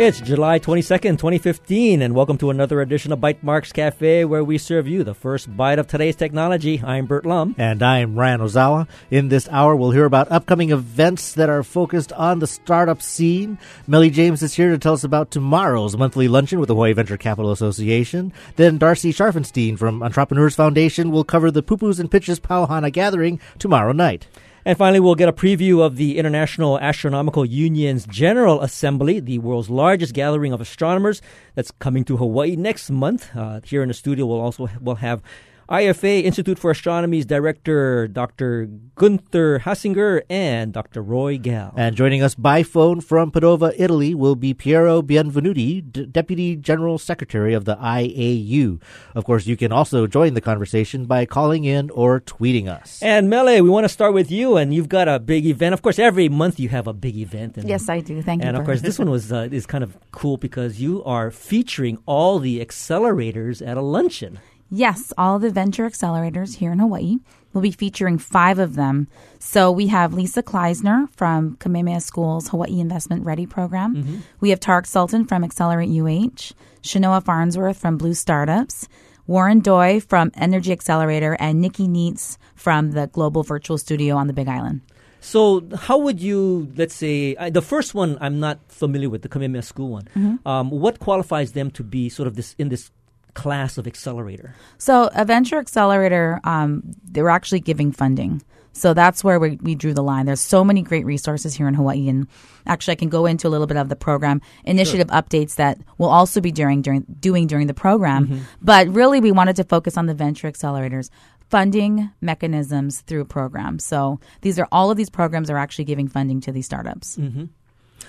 It's July 22nd, 2015, and welcome to another edition of Bytemarks Cafe, where we serve you the first bite of today's technology. I'm Burt Lum. And I'm Ryan Ozawa. In this hour, we'll hear about upcoming events that are focused on the startup scene. Melly James is here to tell us about tomorrow's monthly luncheon with the Hawaii Venture Capital Association. Then Darcy Scharfenstein from Entrepreneurs Foundation will cover the Pupus and Pitches Pauhana gathering tomorrow night. And finally, we'll get a preview of the International Astronomical Union's General Assembly, the world's largest gathering of astronomers that's coming to Hawaii next month. Uh, here in the studio, we'll also we'll have IFA Institute for Astronomy's director, Dr. Gunther Hasinger, and Dr. Roy Gal. And joining us by phone from Padova, Italy, will be Piero Benvenuti, D- Deputy General Secretary of the IAU. Of course, you can also join the conversation by calling in or tweeting us. And Mele, we want to start with you, and you've got a big event. Of course, every month you have a big event. And, yes, I do. Thank and you. And of course, this one was uh, is kind of cool because you are featuring all the accelerators at a luncheon. Yes, all the venture accelerators here in Hawaii. We'll be featuring five of them. So we have Lisa Kleissner from Kamehameha School's Hawaii Investment Ready program. Mm-hmm. We have Tarek Sultan from Accelerate UH, Shanoa Farnsworth from Blue Startups, Warren Doy from Energy Excelerator, and Nikki Neitz from the Global Virtual Studio on the Big Island. So, how would you, let's say, uh, the first one I'm not familiar with, the Kamehameha School one. Mm-hmm. Um, what qualifies them to be sort of this in this class of accelerator? So, a venture accelerator, um, they were actually giving funding. So that's where we, we drew the line. There's so many great resources here in Hawaii, and actually, I can go into a little bit of the program initiative sure. updates that we'll also be during, during doing during the program. Mm-hmm. But really, we wanted to focus on the venture accelerators funding mechanisms through programs. So these are all of these programs are actually giving funding to these startups. Mm-hmm.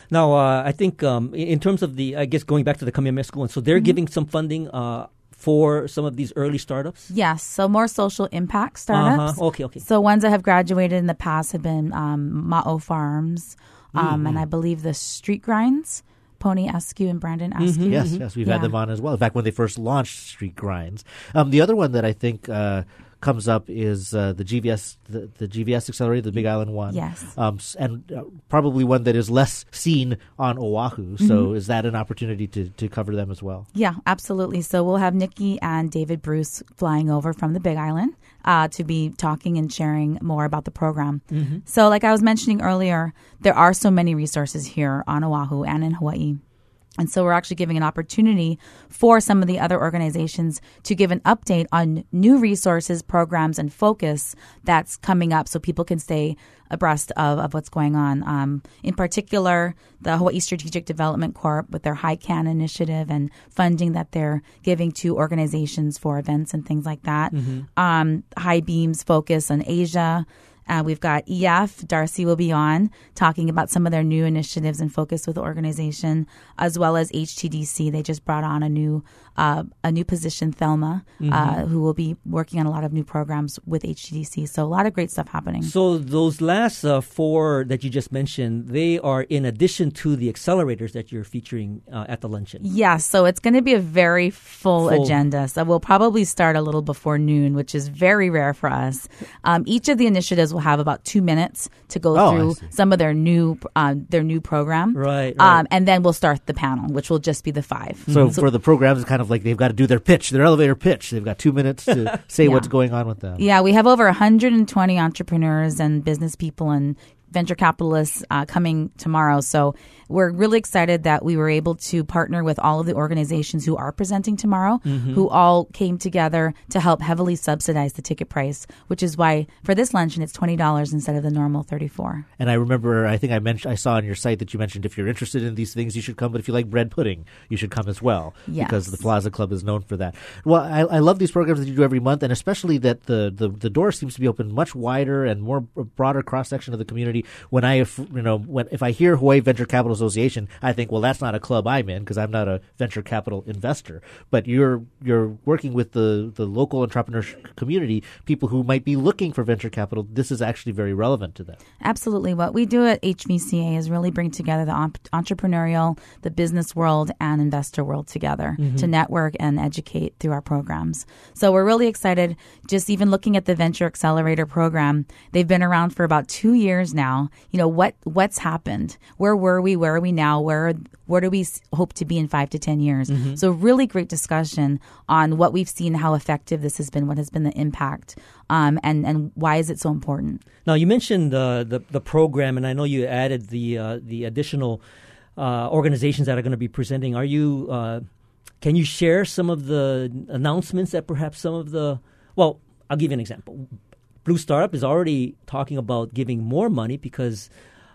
Now, uh, I think um, in terms of the, I guess going back to the Kamehameha School, and so they're mm-hmm. giving some funding uh, for some of these early startups? Yes, so more social impact startups. Uh-huh. Okay, okay. So ones that have graduated in the past have been um, Ma'o Farms, um, mm-hmm. and I believe the Street Grindz. Poni Askew and Brandon Askew. Mm-hmm. Yes, yes, we've yeah. had them on as well. In fact, when they first launched Street Grindz, um, the other one that I think uh, comes up is uh, the GVS, the, the, GVS accelerator, the Big Island one. Yes. Um, and uh, probably one that is less seen on Oahu. So mm-hmm. is that an opportunity to, to cover them as well? Yeah, absolutely. So we'll have Nikki and David Bruce flying over from the Big Island uh, to be talking and sharing more about the program. Mm-hmm. So, like I was mentioning earlier, there are so many resources here on Oahu and in Hawaii. And so we're actually giving an opportunity for some of the other organizations to give an update on new resources, programs, and focus that's coming up so people can stay abreast of, of what's going on. Um, in particular, the Hawaii Strategic Development Corp with their HICAN initiative and funding that they're giving to organizations for events and things like that. Mm-hmm. Um, HiBeam's focus on Asia. Uh, we've got EF. Darcy will be on talking about some of their new initiatives and focus with the organization, as well as HTDC. They just brought on a new uh, a new position, Thelma, uh, mm-hmm. uh, who will be working on a lot of new programs with HTDC. So a lot of great stuff happening. So those last uh, four that you just mentioned, they are in addition to the accelerators that you're featuring uh, at the luncheon. Yes. Yeah, so it's going to be a very full, full, agenda. So we'll probably start a little before noon, which is very rare for us. Um, each of the initiatives will have about two minutes to go oh, through some of their new uh, their new program. Right. right. Um, and then we'll start the panel, which will just be the five. So, mm-hmm. for the programs, kind of like they've got to do their pitch, their elevator pitch. They've got two minutes to say yeah. what's going on with them. Yeah, we have over 120 entrepreneurs and business people and venture capitalists uh, coming tomorrow. So we're really excited that we were able to partner with all of the organizations who are presenting tomorrow, mm-hmm. who all came together to help heavily subsidize the ticket price, which is why for this luncheon it's twenty dollars instead of the normal thirty four. And I remember, I think I mentioned, I saw on your site that you mentioned if you're interested in these things, you should come. But if you like bread pudding, you should come as well yes. because the Plaza Club is known for that. Well, I, I love these programs that you do every month, and especially that the the, the door seems to be open much wider and more broader cross section of the community. When I, you know, when if I hear Hawaii Venture Capital Association, I think, well, that's not a club I'm in because I'm not a venture capital investor. But you're you're working with the the local entrepreneur community, people who might be looking for venture capital. This is actually very relevant to them. Absolutely, what we do at HVCA is really bring together the entrepreneurial, the business world, and investor world together mm-hmm. to network and educate through our programs. So we're really excited. Just even looking at the Venture Accelerator program, they've been around for about two years now now, you know, what what's happened? Where were we? Where are we now? Where where do we hope to be in five to ten years? So really great discussion on what we've seen, how effective this has been, what has been the impact, um, and and why is it so important? Now you mentioned uh, the the program, and I know you added the uh, the additional uh, organizations that are going to be presenting. Are you? Uh, can you share some of the announcements that perhaps some of the? Well, I'll give you an example. Blue Startup is already talking about giving more money because.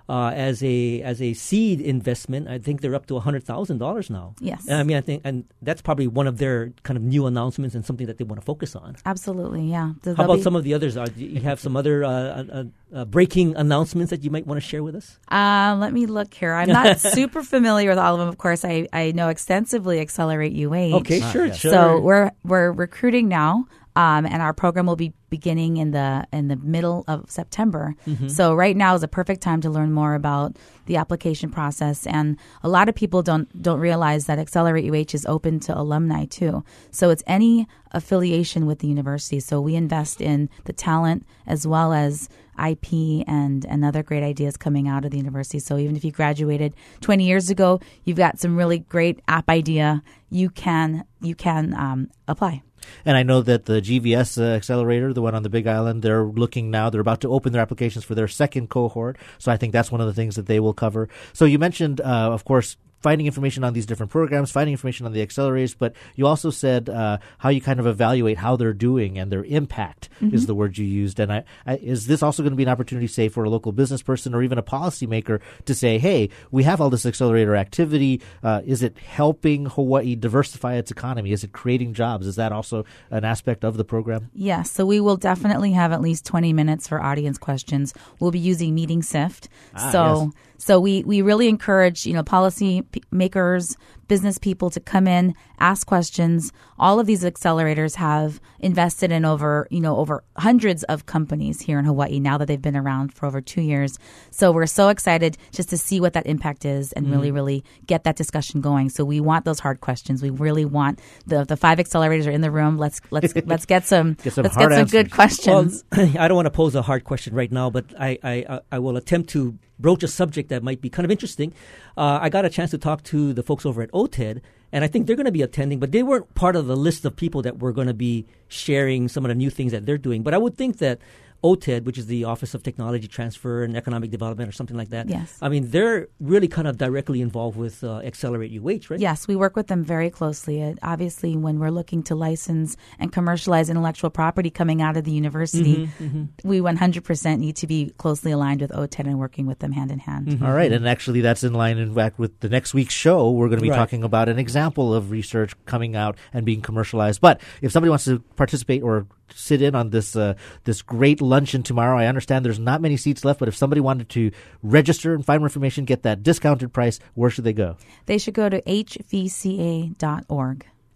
Uh, as a as a seed investment, I think they're up to hundred thousand dollars now. Yes. And I mean, I think, and that's probably one of their kind of new announcements and something that they want to focus on. Absolutely, yeah. How So there'll about be- some of the others? Are, do you have some other uh, uh, uh, breaking announcements that you might want to share with us? Uh, let me look here. I'm not super familiar with all of them. Of course, I, I know extensively Accelerate UH. Okay, sure, yes. sure. So we're we're recruiting now, um, and our program will be beginning in the in the middle of September. Mm-hmm. So right now is a perfect time to learn more about the application process. And a lot of people don't don't realize that Accelerate UH is open to alumni too. So it's any affiliation with the university. So we invest in the talent as well as IP and and other great ideas coming out of the university. So even if you graduated 20 years ago, you've got some really great app idea. You can you can um, apply. And I know that the GVS uh, accelerator, the one on the Big Island, they're looking now. They're about to open their applications for their second cohort. So I think that's one of the things that they will cover. So you mentioned, uh, of course, finding information on these different programs, finding information on the accelerators, but you also said uh, how you kind of evaluate how they're doing and their impact is the word you used. And I, I, is this also going to be an opportunity, say, for a local business person or even a policymaker to say, hey, we have all this accelerator activity. Uh, is it helping Hawaii diversify its economy? Is it creating jobs? Is that also an aspect of the program? Yes, so we will definitely have at least 20 minutes for audience questions. We'll be using MeetingSift. Ah, so yes. So we, we really encourage, you know, policy makers, business people to come in, ask questions. All of these accelerators have invested in over, you know, over hundreds of companies here in Hawaii now that they've been around for over 2 years. So we're so excited just to see what that impact is and really Mm-hmm. really get that discussion going. So we want those hard questions. We really want the the five accelerators are in the room. Let's let's let's get some Get some let's hard get some good answers. questions. Well, I don't want to pose a hard question right now, but I, I, I will attempt to broach a subject that might be kind of interesting. Uh, I got a chance to talk to the folks over at OTED, and I think they're going to be attending, but they weren't part of the list of people that were going to be sharing some of the new things that they're doing. But I would think that OTED, which is the Office of Technology Transfer and Economic Development or something like that, Yes. I mean, they're really kind of directly involved with uh, Accelerate UH, right? Yes, we work with them very closely. Uh, obviously, when we're looking to license and commercialize intellectual property coming out of the university, we 100% need to be closely aligned with OTED and working with them hand in hand. All right, and actually, that's in line, in fact, with the next week's show. We're going to be Right. talking about an example of research coming out and being commercialized. But if somebody wants to participate or sit in on this uh, this great luncheon tomorrow, I understand there's not many seats left. But if somebody wanted to register and find more information, get that discounted price, where should they go? They should go to hvca.org.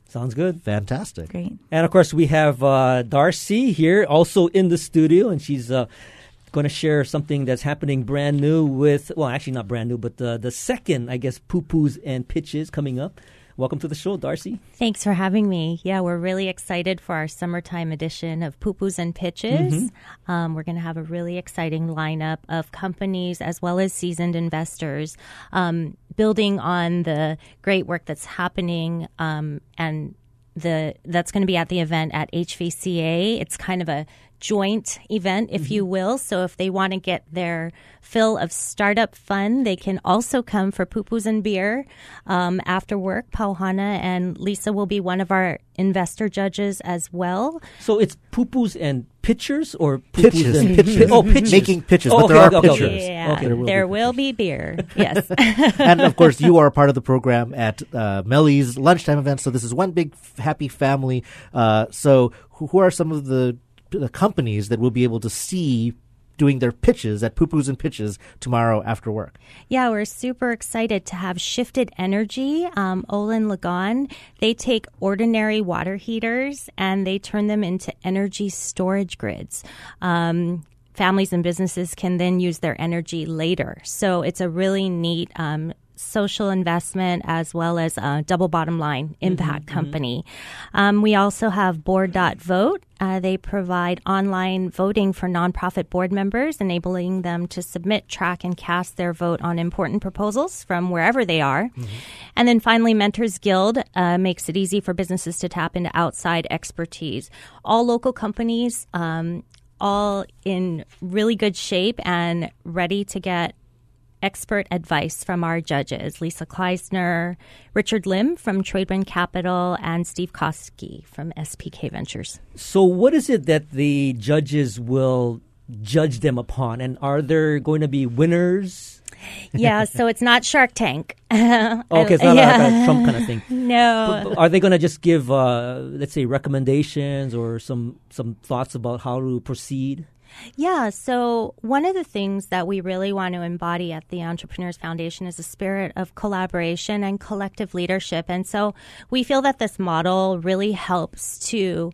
Sounds good. Fantastic. Great. And of course, we have uh, Darcy here, also in the studio, and she's uh, going to share something that's happening brand new with, well, actually not brand new, but the the second, I guess, pupus and pitches coming up. Welcome to the show, Darcy. Thanks for having me. Yeah, we're really excited for our summertime edition of Pupus and Pitches. Um, we're going to have a really exciting lineup of companies as well as seasoned investors, um, building on the great work that's happening um, and the that's going to be at the event at HVCA. It's kind of a joint event, if you will. So if they want to get their fill of startup fun, they can also come for pupus and beer um, after work. Pauhana and Lisa will be one of our investor judges as well. So it's pupus and pitchers or Pitches, and pitches. Oh, pitches. Making pitches, Oh, but there are okay, okay, pitchers. Yeah, Okay. There will there be will be beer. Yes. and of course, you are a part of the program at uh, Melly's lunchtime event. So this is one big f- happy family. Uh, so who, who are some of the, the companies that we'll be able to see doing their pitches at Pupus and Pitches tomorrow after work? Yeah, we're super excited to have Shifted Energy, um, Olin Lagon. They take ordinary water heaters and they turn them into energy storage grids. Um, families and businesses can then use their energy later. So it's a really neat um, social investment as well as a double bottom line impact company. Um, we also have board.vote. Uh, they provide online voting for nonprofit board members, enabling them to submit, track, and cast their vote on important proposals from wherever they are. And then finally, Mentors Guild uh, makes it easy for businesses to tap into outside expertise. All local companies, um, all in really good shape and ready to get expert advice from our judges Lisa Kleissner, Richard Lim from Tradewind Capital, and Steve Koski from SPK Ventures. So, what is it that the judges will judge them upon? And are there going to be winners? Yeah, so it's not Shark Tank. Okay, it's not Yeah. like a Trump kind of thing. No. But- but are they going to just give, uh, let's say, recommendations or some some thoughts about how to proceed? Yeah, so one of the things that we really want to embody at the Entrepreneurs Foundation is a spirit of collaboration and collective leadership. And so we feel that this model really helps to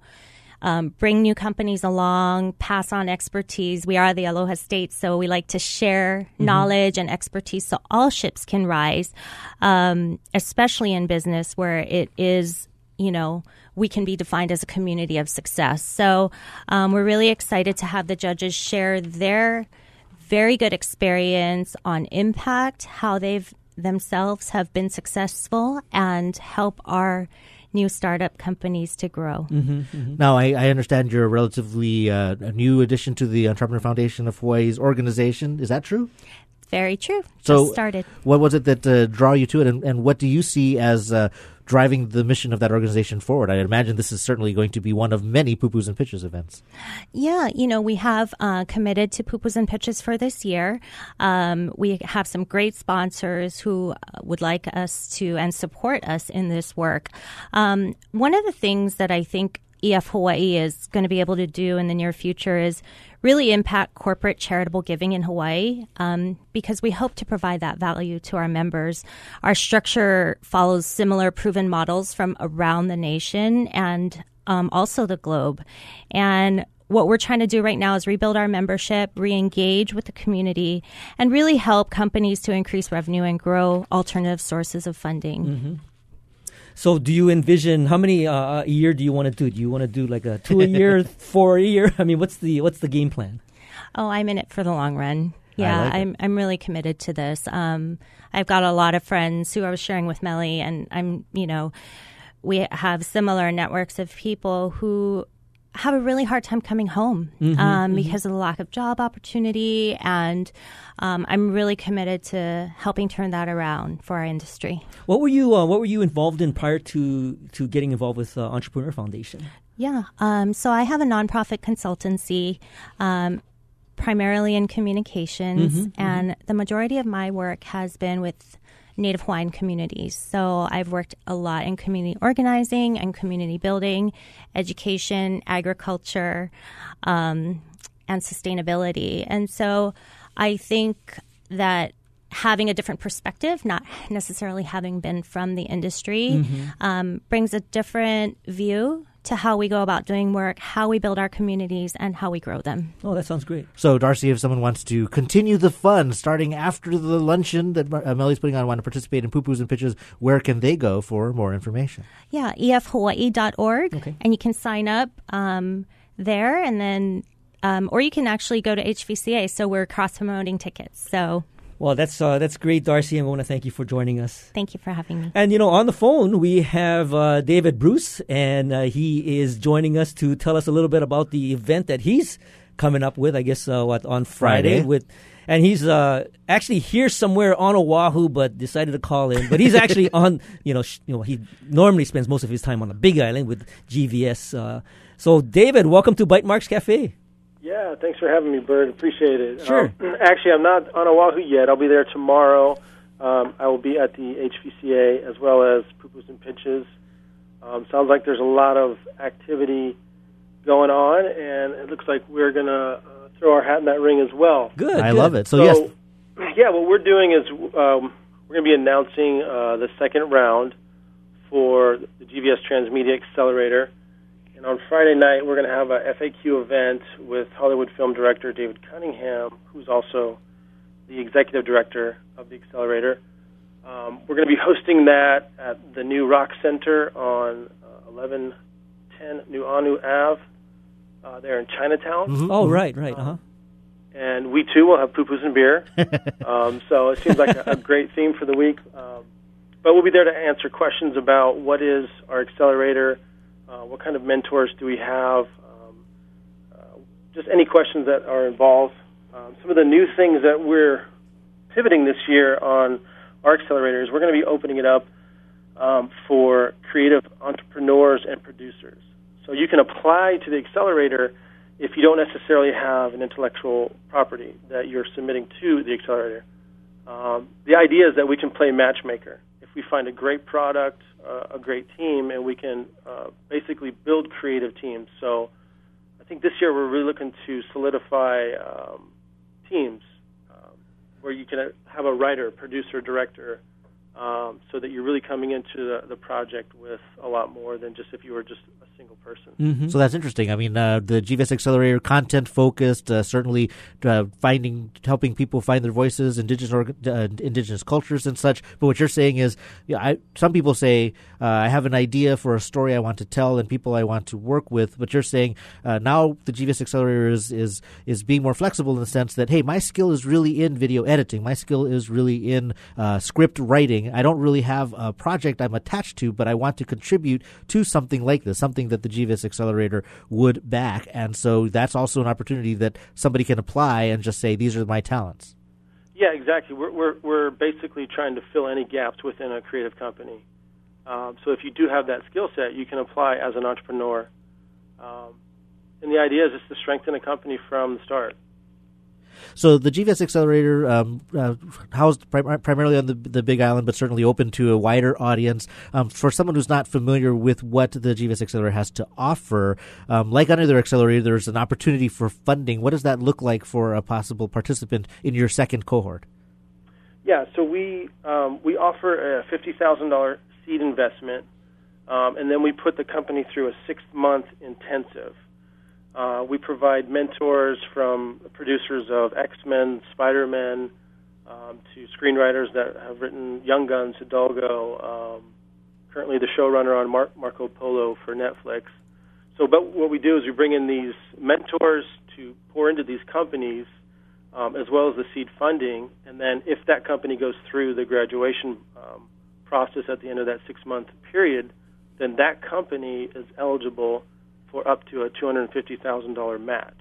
um, bring new companies along, pass on expertise. We are the Aloha State, so we like to share knowledge and expertise so all ships can rise, um, especially in business where it is you know, we can be defined as a community of success. So um, we're really excited to have the judges share their very good experience on impact, how they've themselves have been successful, and help our new startup companies to grow. Now, I, I understand you're a relatively uh, a new addition to the Entrepreneur Foundation of Hawaii's organization. Is that true? Very true. So- Just started. What was it that uh, draw you to it, and, and what do you see as uh, driving the mission of that organization forward? I imagine this is certainly going to be one of many pupus and pitches events. Yeah, you know, we have uh, committed to Pupus and Pitches for this year. Um, we have some great sponsors who uh, would like us to and support us in this work. Um, one of the things that I think EF Hawaii is going to be able to do in the near future is really impact corporate charitable giving in Hawaii um, because we hope to provide that value to our members. Our structure follows similar proven models from around the nation and um, also the globe. And what we're trying to do right now is rebuild our membership, re engage with the community, and really help companies to increase revenue and grow alternative sources of funding. So, do you envision how many uh, a year do you want to do? Do you want to do like a two a year, four a year? I mean, what's the what's the game plan? Oh, I'm in it for the long run. Yeah, like. I'm I'm really committed to this. Um, I've got a lot of friends who I was sharing with Melly, and I'm you know, we have similar networks of people who have a really hard time coming home um, because of the lack of job opportunity, and um, I'm really committed to helping turn that around for our industry. What were you uh, What were you involved in prior to to getting involved with uh, Entrepreneur Foundation? Yeah. Um, so I have a nonprofit consultancy, um, primarily in communications, and the majority of my work has been with Native Hawaiian communities. So I've worked a lot in community organizing and community building, education, agriculture, um, and sustainability. And so I think that having a different perspective, not necessarily having been from the industry, um, brings a different view to how we go about doing work, how we build our communities, and how we grow them. Oh, that sounds great. So, Darcy, if someone wants to continue the fun starting after the luncheon that uh, Melly's putting on, want to participate in pupus and pitches, where can they go for more information? Yeah, efhawaii.org, Okay. and you can sign up um, there, and then, um, or you can actually go to HVCA. So we're cross promoting tickets. So Well, that's uh, that's great, Darcy, and we want to thank you for joining us. thank you for having me. And you know, on the phone we have uh, David Bruce, and uh, he is joining us to tell us a little bit about the event that he's coming up with. I guess uh, what on Friday, Friday. with, and he's uh, actually here somewhere on Oahu, but decided to call in. But he's actually on, you know, sh- you know, he normally spends most of his time on the Big Island with GVS. Uh, so, David, welcome to Bytemarks Cafe. Yeah, thanks for having me, Bird. Appreciate it. Sure. Um, actually, I'm not on Oahu yet. I'll be there tomorrow. Um, I will be at the HVCA as well as Pupus and Pitches. Um, sounds like there's a lot of activity going on, and it looks like we're going to uh, throw our hat in that ring as well. Good. I good. love it. So, yes, yeah, what we're doing is um, we're going to be announcing uh, the second round for the GVS Transmedia Accelerator. And on Friday night, we're going to have a FAQ event with Hollywood film director David Cunningham, who's also the executive director of the Accelerator. Um, we're going to be hosting that at the new Rock Center on uh, 1110 Nuuanu Ave uh, there in Chinatown. Mm-hmm. Oh, right, right. Uh huh. And we too will have pupus and beer. um, so it seems like a, a great theme for the week. Um, but we'll be there to answer questions about what is our accelerator, uh, what kind of mentors do we have, um, uh, just any questions that are involved. Um, some of the new things that we're pivoting this year on our accelerator is we're going to be opening it up um, for creative entrepreneurs and producers. So you can apply to the accelerator if you don't necessarily have an intellectual property that you're submitting to the accelerator. Um, the idea is that we can play matchmaker. If we find a great product, a great team, and we can uh, basically build creative teams. So I think this year we're really looking to solidify um, teams um, where you can have a writer, producer, director, um, so that you're really coming into the, the project with a lot more than just if you were just a single person. Mm-hmm. So that's interesting. I mean, uh, the GVS Accelerator, content focused, uh, certainly uh, finding, helping people find their voices, indigenous uh, indigenous cultures and such. But what you're saying is, yeah, I, some people say uh, I have an idea for a story I want to tell and people I want to work with. But you're saying uh, now the GVS Accelerator is, is is being more flexible in the sense that hey, my skill is really in video editing, my skill is really in script writing. I don't really have a project I'm attached to, but I want to contribute to something like this, something that the GVS Accelerator would back. And so that's also an opportunity that somebody can apply and just say, these are my talents. Yeah, exactly. We're, we're, we're basically trying to fill any gaps within a creative company. Um, so if you do have that skill set, you can apply as an entrepreneur. Um, and the idea is just to strengthen a company from the start. So the GVS Accelerator, um, uh, housed prim- primarily on the, the Big Island, but certainly open to a wider audience. Um, for someone who's not familiar with what the GVS Accelerator has to offer, um, like on other accelerator, there's an opportunity for funding. What does that look like for a possible participant in your second cohort? Yeah, so we um, we offer a fifty thousand dollar seed investment, um, and then we put the company through a six month intensive. Uh, we provide mentors from producers of X Men, Spider Man, um, to screenwriters that have written Young Guns, Hidalgo, um, currently the showrunner on Mar- Marco Polo for Netflix. So, but what we do is we bring in these mentors to pour into these companies, um, as well as the seed funding, and then if that company goes through the graduation um, process at the end of that six month period, then that company is eligible for up to a $250,000 match.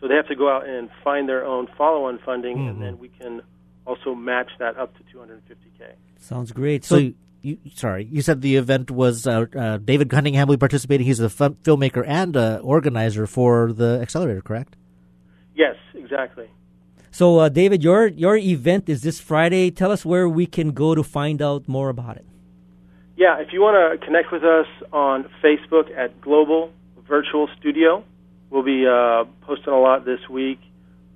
So they have to go out and find their own follow-on funding, mm-hmm. and then we can also match that up to 250k. Sounds great. So, so you, sorry, you said the event was uh, uh, David Cunningham will be participating. He's a f- filmmaker and uh, organizer for the accelerator, correct? Yes, exactly. So, uh, David, your your event is this Friday. Tell us where we can go to find out more about it. Yeah, if you want to connect with us on Facebook at Global virtual studio. We'll be uh, posting a lot this week.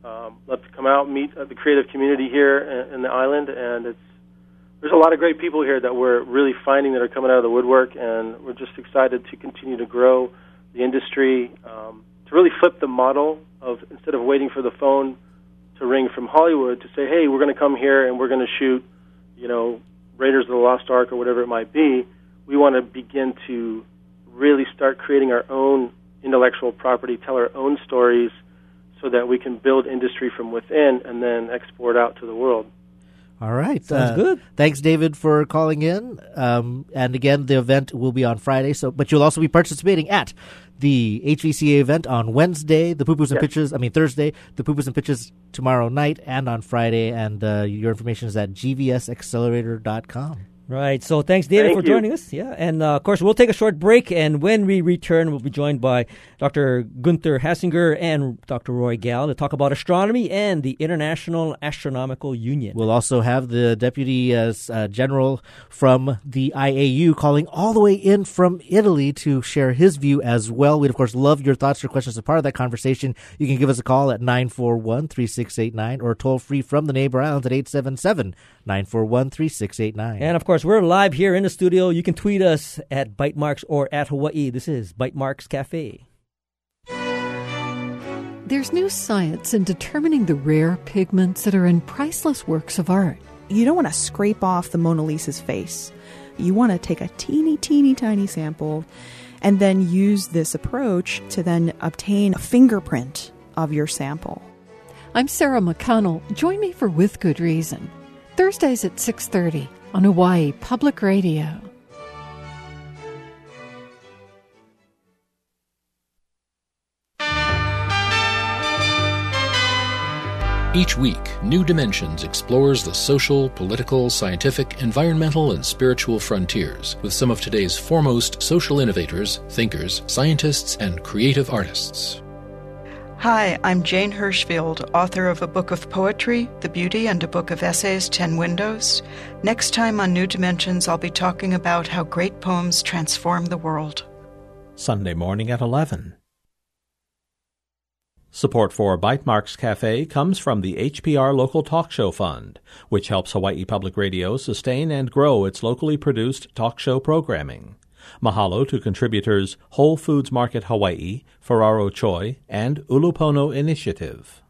Um, love to come out, meet uh, the creative community here in, in, the island, and it's there's a lot of great people here that we're really finding that are coming out of the woodwork, and we're just excited to continue to grow the industry, um, to really flip the model of instead of waiting for the phone to ring from Hollywood to say, hey, we're going to come here and we're going to shoot, you know, Raiders of the Lost Ark or whatever it might be. We want to begin to really start creating our own intellectual property, tell our own stories, so that we can build industry from within and then export out to the world. All right. Sounds uh, good. Thanks, David, for calling in. Um, and again, the event will be on Friday. So, but you'll also be participating at the HVCA event on Wednesday, the Pupus and yes. Pitches. I mean Thursday, the Pupus and Pitches tomorrow night, and on Friday. And uh, your information is at gvsaccelerator.com. Right. So thanks, David, Thank for you. joining us. Yeah. And uh, of course, we'll take a short break. And when we return, we'll be joined by Dr. Gunther Hasinger and Dr. Roy Gal to talk about astronomy and the International Astronomical Union. We'll also have the Deputy uh, uh, General from the IAU calling all the way in from Italy to share his view as well. We'd, of course, love your thoughts or questions as part of that conversation. You can give us a call at 941 3689 or toll free from the neighbor islands at 877 941 3689. And of course, we're live here in the studio. You can tweet us at Bytemarks or at Hawaii. This is Bytemarks Cafe. There's new science in determining the rare pigments that are in priceless works of art. you don't want to scrape off the Mona Lisa's face. You want to take a teeny, teeny, tiny sample and then use this approach to then obtain a fingerprint of your sample. I'm Sarah McConnell. Join me for With Good Reason. Thursdays at 6:30 on Hawaii Public Radio. Each week, New Dimensions explores the social, political, scientific, environmental, and spiritual frontiers with some of today's foremost social innovators, thinkers, scientists, and creative artists. Hi, I'm Jane Hirshfield, author of a book of poetry, The Beauty, and a book of essays, Ten Windows. Next time on New Dimensions, I'll be talking about how great poems transform the world. Sunday morning at 11. Support for Bytemarks Cafe comes from the HPR Local Talk Show Fund, which helps Hawaii Public Radio sustain and grow its locally produced talk show programming. Mahalo to contributors Whole Foods Market Hawaii, Ferraro Choi, and Ulupono Initiative.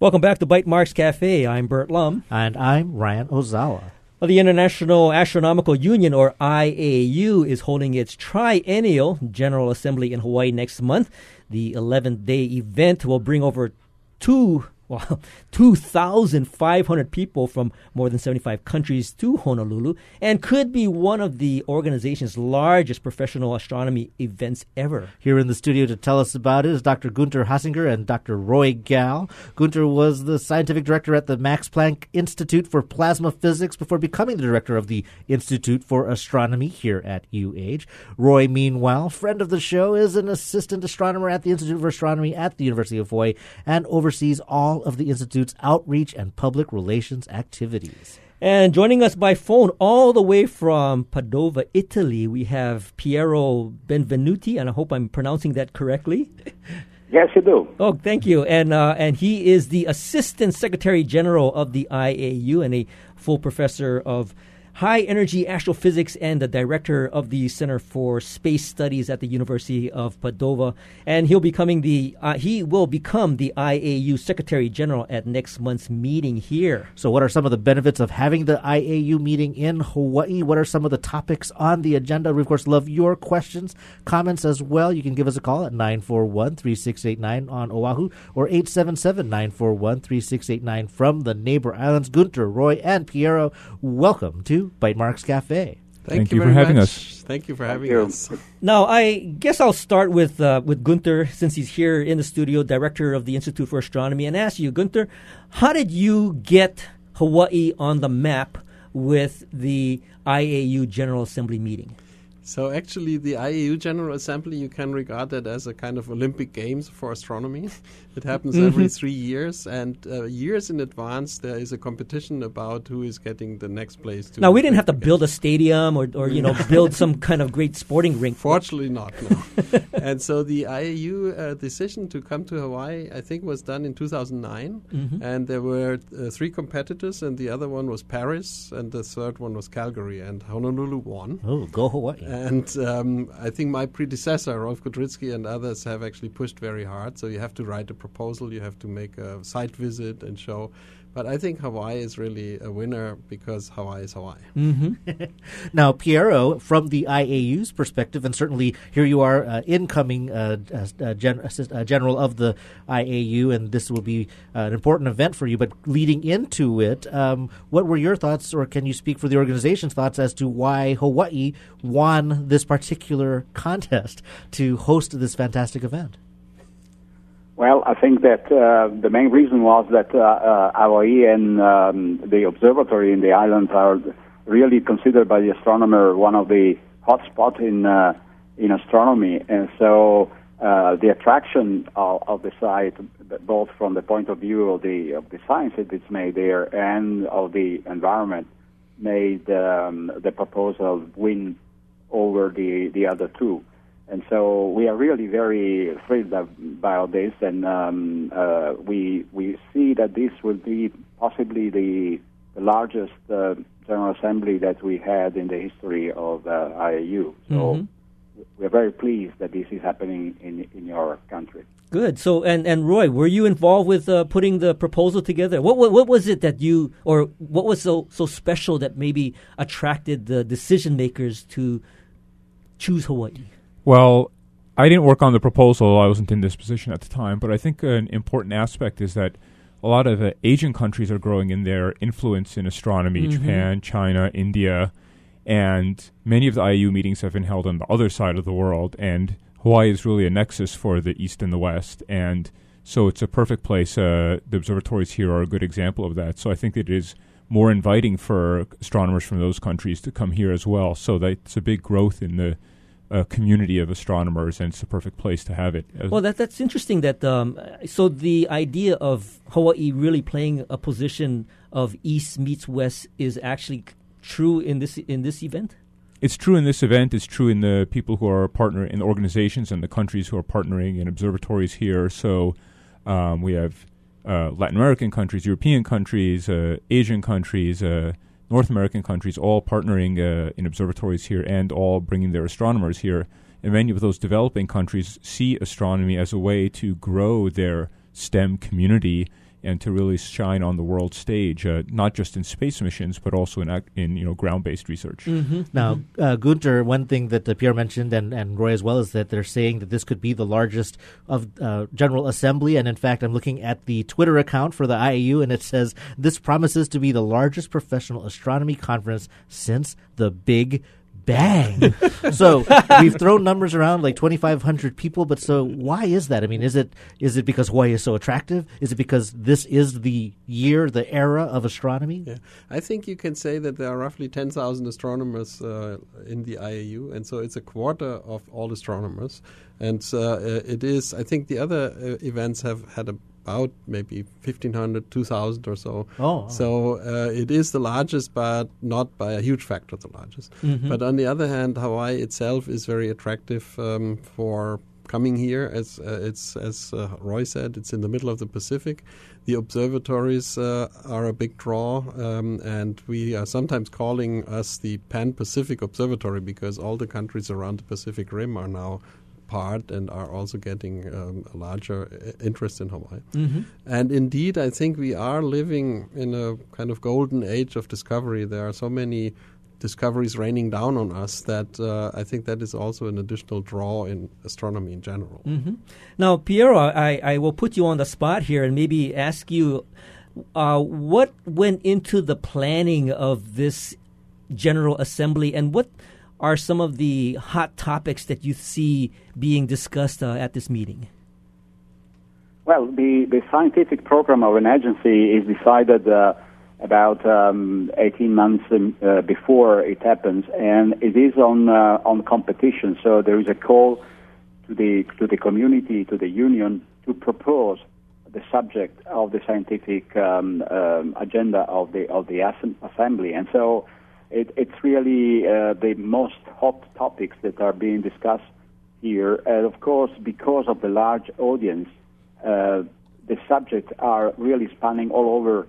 Welcome back to Bytemarks Cafe. I'm Burt Lum. And I'm Ryan Ozawa. Well, the International Astronomical Union, or IAU, is holding its triennial General Assembly in Hawaii next month. The 11th day event will bring over two well, 2,500 people from more than 75 countries to Honolulu and could be one of the organization's largest professional astronomy events ever. Here in the studio to tell us about it is Dr. Gunter Hasinger and Dr. Roy Gal. Gunter was the scientific director at the Max Planck Institute for Plasma Physics before becoming the director of the Institute for Astronomy here at UH. Roy, meanwhile, friend of the show, is an assistant astronomer at the Institute for Astronomy at the University of Hawaii and oversees all of the Institute's outreach and public relations activities. And joining us by phone all the way from Padova, Italy, we have Piero Benvenuti, and I hope I'm pronouncing that correctly. Yes, you do. Oh, thank you. And uh, and he is the Assistant Secretary General of the IAU and a full professor of high energy astrophysics and the director of the Center for Space Studies at the University of Padova. And he'll becoming the uh, he will become the IAU Secretary General at next month's meeting here. So, what are some of the benefits of having the IAU meeting in Hawaii? What are some of the topics on the agenda? We, of course, love your questions, comments as well. You can give us a call at 941 3689 on Oahu or 877 941 3689 from the neighbor islands. Gunter, Roy, and Piero, welcome to Bytemarks Cafe. Thank, Thank you, you for having much. us. Thank you for having you. us. Now, I guess I'll start with uh, with Gunther since he's here in the studio, director of the Institute for Astronomy, and ask you, Gunther, how did you get Hawaii on the map with the IAU General Assembly meeting? So actually, the IAU General Assembly, you can regard that as a kind of Olympic Games for astronomy. it happens every Mhm. three years, and uh, years in advance, there is a competition about who is getting the next place. To Now, we didn't have to build a stadium or, or you know, build some kind of great sporting rink. Fortunately, not. No. and so the IAU uh, decision to come to Hawaii, I think, was done in 2009, Mhm. and there were uh, three competitors, and the other one was Paris, and the third one was Calgary, and Honolulu won. Oh, go Hawaii! And um, I think my predecessor, Rolf Kudritzki, and others have actually pushed very hard. So you have to write a proposal, you have to make a site visit and show. But I think Hawaii is really a winner because Hawaii is Hawaii. Mm-hmm. now, Piero, from the IAU's perspective, and certainly here you are, uh, incoming uh, uh, gen- assist, uh, general of the IAU, and this will be uh, an important event for you. But leading into it, um, what were your thoughts, or can you speak for the organization's thoughts as to why Hawaii won this particular contest to host this fantastic event? Well, I think that uh, the main reason was that uh, uh, Hawaii and um, the observatory in the islands are really considered by the astronomer one of the hotspots in uh, in astronomy, and so uh, the attraction of, of the site, both from the point of view of the of the science that is made there and of the environment, made um, the proposal win over the the other two. And so we are really very thrilled about this, and um, uh, we we see that this will be possibly the, the largest uh, General Assembly that we had in the history of uh, IAU. So Mhm. we're very pleased that this is happening in in your country. Good. So, and, and Roy, were you involved with uh, putting the proposal together? What, what what was it that you, or what was so so special that maybe attracted the decision makers to choose Hawaii? Well, I didn't work on the proposal. I wasn't in this position at the time, but I think an important aspect is that a lot of uh, Asian countries are growing in their influence in astronomy. Mhm. Japan, China, India, and many of the IAU meetings have been held on the other side of the world. And Hawaii is really a nexus for the East and the West, and so it's a perfect place. Uh, the observatories here are a good example of that. So I think it is more inviting for astronomers from those countries to come here as well. So that's a big growth in the uh, community of astronomers, and it's a perfect place to have it. Well, that that's interesting. That um, so the idea of Hawaii really playing a position of East meets West is actually true in this in this event. It's true in this event. It's true in the people who are partner in the organizations and the countries who are partnering in observatories here. So um, we have uh, Latin American countries, European countries, uh, Asian countries, uh, North American countries, all partnering uh, in observatories here and all bringing their astronomers here. And many of those developing countries see astronomy as a way to grow their STEM community and to really shine on the world stage, uh, not just in space missions, but also in, ac- in you know ground-based research. Now, uh, Gunter, one thing that uh, Pierre mentioned and, and Roy as well is that they're saying that this could be the largest of uh, General Assembly. And in fact, I'm looking at the Twitter account for the IAU, and it says this promises to be the largest professional astronomy conference since the Big Bang. so we've thrown numbers around like 2,500 people, but so why is that? I mean, is it is it because Hawaii is so attractive? Is it because this is the year, the era of astronomy? Yeah, I think you can say that there are roughly 10,000 astronomers uh, in the IAU, and so it's a quarter of all astronomers. And uh, uh, it is, I think the other uh, events have had about maybe 1,500, 2,000 or so. Oh. So uh, it is the largest, but not by a huge factor the largest. Mhm. But on the other hand, Hawaii itself is very attractive um, for coming here. As uh, it's as uh, Roy said, it's in the middle of the Pacific. The observatories uh, are a big draw, um, and we are sometimes calling us the Pan Pacific Observatory because all the countries around the Pacific Rim are now part and are also getting um, a larger uh, interest in Hawaii. Mhm. And indeed, I think we are living in a kind of golden age of discovery. There are so many discoveries raining down on us that uh, I think that is also an additional draw in astronomy in general. hmm Now, Piero, I, I will put you on the spot here and maybe ask you uh, what went into the planning of this General Assembly and what are some of the hot topics that you see being discussed uh, at this meeting? Well, the, the scientific program of an agency is decided uh, about um, 18 months um, uh, before it happens, and it is on uh, on competition. So there is a call to the to the community, to the union, to propose the subject of the scientific um, um, agenda of the of the assembly, and so it, it's really uh, the most hot topics that are being discussed here. And of course, because of the large audience, uh, the subjects are really spanning all over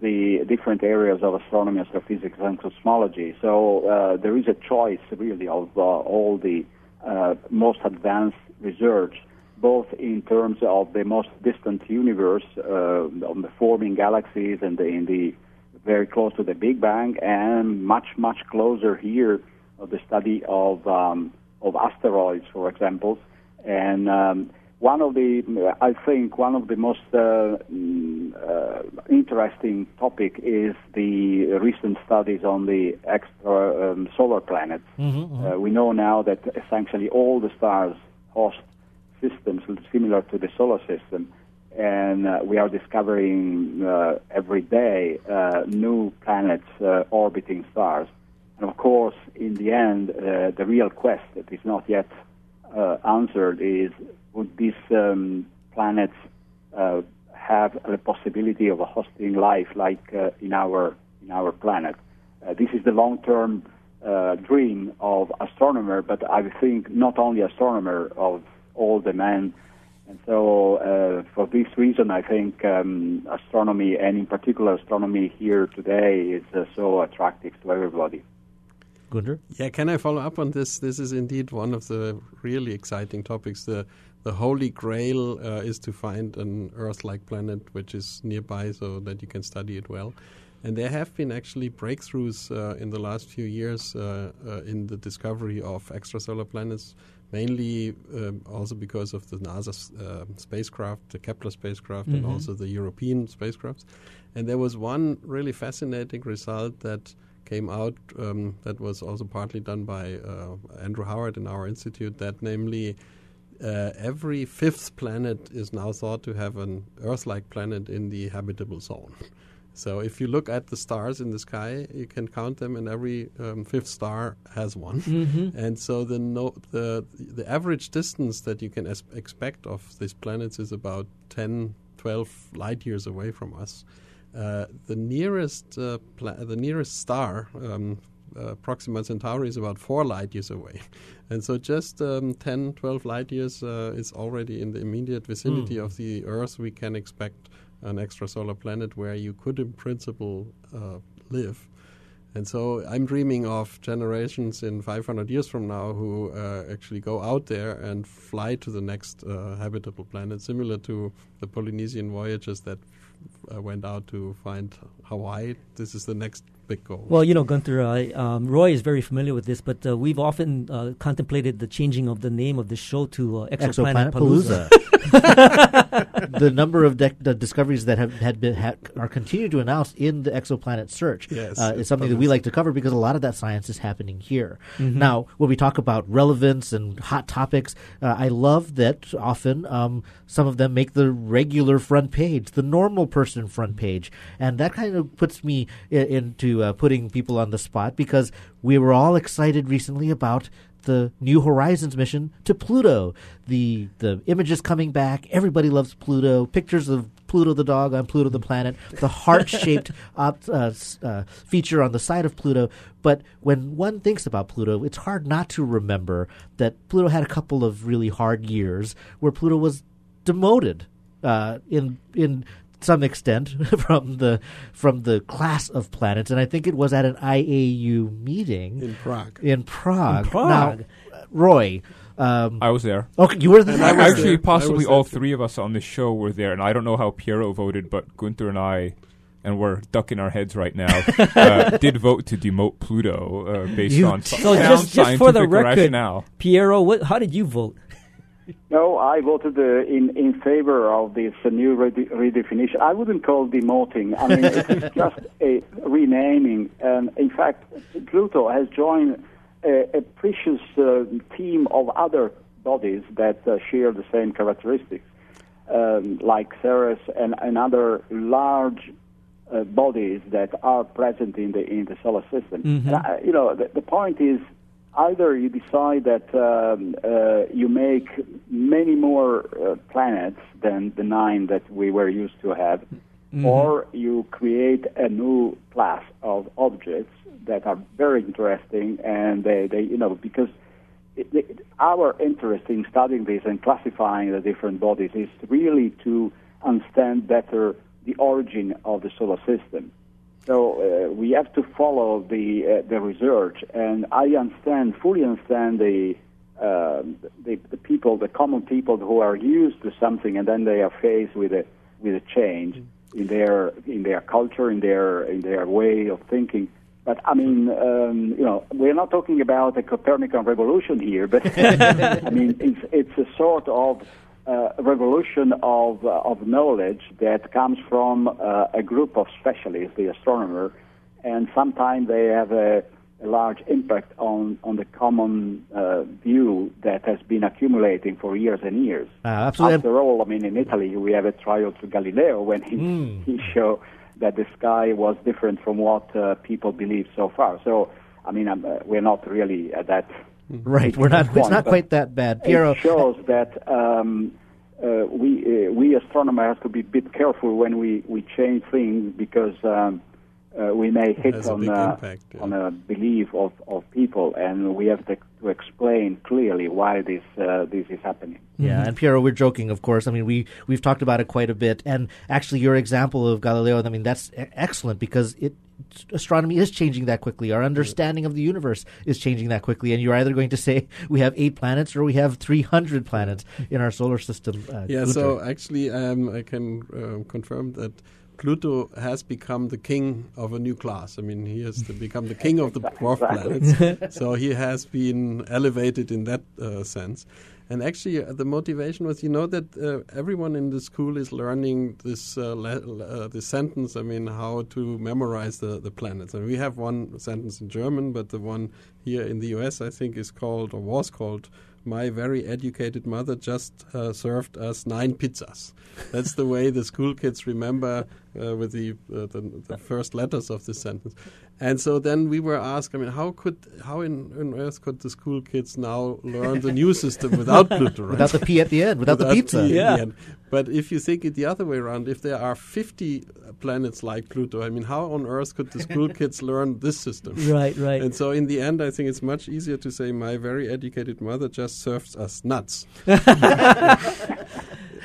the different areas of astronomy, astrophysics, and cosmology. So uh, there is a choice, really, of uh, all the uh, most advanced research, both in terms of the most distant universe, uh, on the forming galaxies and the, in the very close to the Big Bang, and much, much closer here of the study of um, of asteroids, for example. And um, one of the, I think, one of the most uh, mm, uh, interesting topic is the recent studies on the extra um, solar planets. Mhm, Uh, we know now that essentially all the stars host systems similar to the solar system, and uh, we are discovering uh, every day uh, new planets uh, orbiting stars. And of course, in the end, uh, the real quest that is not yet uh, answered is would these um, planets have the possibility of hosting life like in our in our planet? This is the long-term uh, dream of astronomer, but I think not only astronomer of all the men. And so, uh, for reason, I think um, astronomy, and in particular astronomy here today, is uh, so attractive to everybody. Gunder? Yeah, can I follow up on this? This is indeed one of the really exciting topics. The the holy grail uh, is to find an Earth-like planet which is nearby, so that you can study it well. And there have been actually breakthroughs uh, in the last few years uh, uh, in the discovery of extrasolar planets, mainly um, also because of the NASA uh, spacecraft, the Kepler spacecraft, and Mhm. also the European spacecrafts. And there was one really fascinating result that came out um, that was also partly done by uh, Andrew Howard in our institute, that namely uh, every fifth planet is now thought to have an Earth-like planet in the habitable zone. So if you look at the stars in the sky, you can count them, and every um, fifth star has one. Mhm. And so the no, the the average distance that you can expect of these planets is about 10, 12 light years away from us. Uh, the nearest uh, pla- the nearest star, um, uh, Proxima Centauri, is about four light years away, and so just um, 10, 12 light years uh, is already in the immediate vicinity Mm. of the Earth. We can expect an extrasolar planet where you could, in principle, uh, live. And so I'm dreaming of generations in 500 years from now who uh, actually go out there and fly to the next uh, habitable planet, similar to the Polynesian voyages that uh, went out to find Hawaii. This is the next big goal. Well, you know, Gunther, uh, um, Roy is very familiar with this, but uh, we've often uh, contemplated the changing of the name of the show to uh, Exoplanet, Exoplanet Palooza. The number of dec- the discoveries that have had been ha- are continued to announce in the exoplanet search Yes, uh, is something that we like to cover because a lot of that science is happening here. Mhm. Now, when we talk about relevance and hot topics, uh, I love that often um, some of them make the regular front page, the normal person front page, and that kind of puts me I- into uh, putting people on the spot because we were all excited recently about the New Horizons mission to Pluto. The the images coming back. Everybody loves Pluto. Pictures of Pluto the dog on Pluto the planet. The heart shaped uh, uh, feature on the side of Pluto. But when one thinks about Pluto, it's hard not to remember that Pluto had a couple of really hard years where Pluto was demoted uh, in in some extent from the from the class of planets, and I think it was at an IAU meeting in Prague. In Prague. In Prague. Now, uh, Roy. Um, I was there. Okay, you were there. Actually, possibly all three of us on the show were there, and I don't know how Piero voted, but Gunther and I, and we're ducking our heads right now, uh, did vote to demote Pluto uh, based You- on so sound just, just for the scientific record, rationale. Piero, what, how did you vote? No, I voted uh, in in favor of this uh, new rede- redefinition. I wouldn't call demoting. I mean, it's just a renaming. And in fact, Pluto has joined a, a precious uh, team of other bodies that uh, share the same characteristics, um, like Ceres and, and other large uh, bodies that are present in the in the solar system. Mhm. And I, you know, the, the point is either you decide that um, uh, you make many more uh, planets than the nine that we were used to have, Mhm. or you create a new class of objects that are very interesting and they, they you know because it, it, our interest in studying this and classifying the different bodies is really to understand better the origin of the solar system. So uh, we have to follow the uh, the research, and I understand fully understand the, uh, the the people, the common people who are used to something, and then they are faced with a with a change in their in their culture, in their in their way of thinking. But I mean, um, you know, we're not talking about a Copernican revolution here, but I mean, it's it's a sort of uh, revolution of uh, of knowledge that comes from uh, a group of specialists, the astronomer, and sometimes they have a, a large impact on on the common uh, view that has been accumulating for years and years. Uh, absolutely. After all, I mean, in Italy we have a trial to Galileo when he Mm. he showed that the sky was different from what uh, people believed so far. So, I mean, I'm, we're not really at that. Right, we're not- it's not quite that bad. Piero- It shows that um, uh, we uh, we astronomers have to be a bit careful when we, we change things because um, uh, we may hit has a on big uh, impact, yeah. on a belief of, of people, and we have to, to explain clearly why this uh, this is happening. Yeah, and Piero, we're joking, of course. I mean, we we've talked about it quite a bit, and actually, your example of Galileo, I mean, that's excellent because it astronomy is changing that quickly. Our understanding of the universe is changing that quickly, and you're either going to say we have eight planets or we have 300 planets in our solar system. Uh, yeah. Gunther. So actually, um, I can uh, confirm that. Pluto has become the king of a new class. I mean, he has become the king of the dwarf planets. so he has been elevated in that uh, sense. And actually, uh, the motivation was, you know, that uh, everyone in the school is learning this uh, le- uh, this sentence. I mean, how to memorize the, the planets. And we have one sentence in German, but the one here in the U.S. I think is called or was called my very educated mother just uh, served us nine pizzas. That's the way the school kids remember uh, with the, uh, the, the first letters of this sentence. And so then we were asked, I mean, how could how in, in Earth could the school kids now learn the new system without Pluto? Right? Without the P at the end, without, without the pizza. P yeah. The but if you think it the other way around, if there are 50 planets like Pluto, I mean, how on earth could the school kids learn this system? Right, right. And so in the end, I think it's much easier to say, my very educated mother just serves us nuts.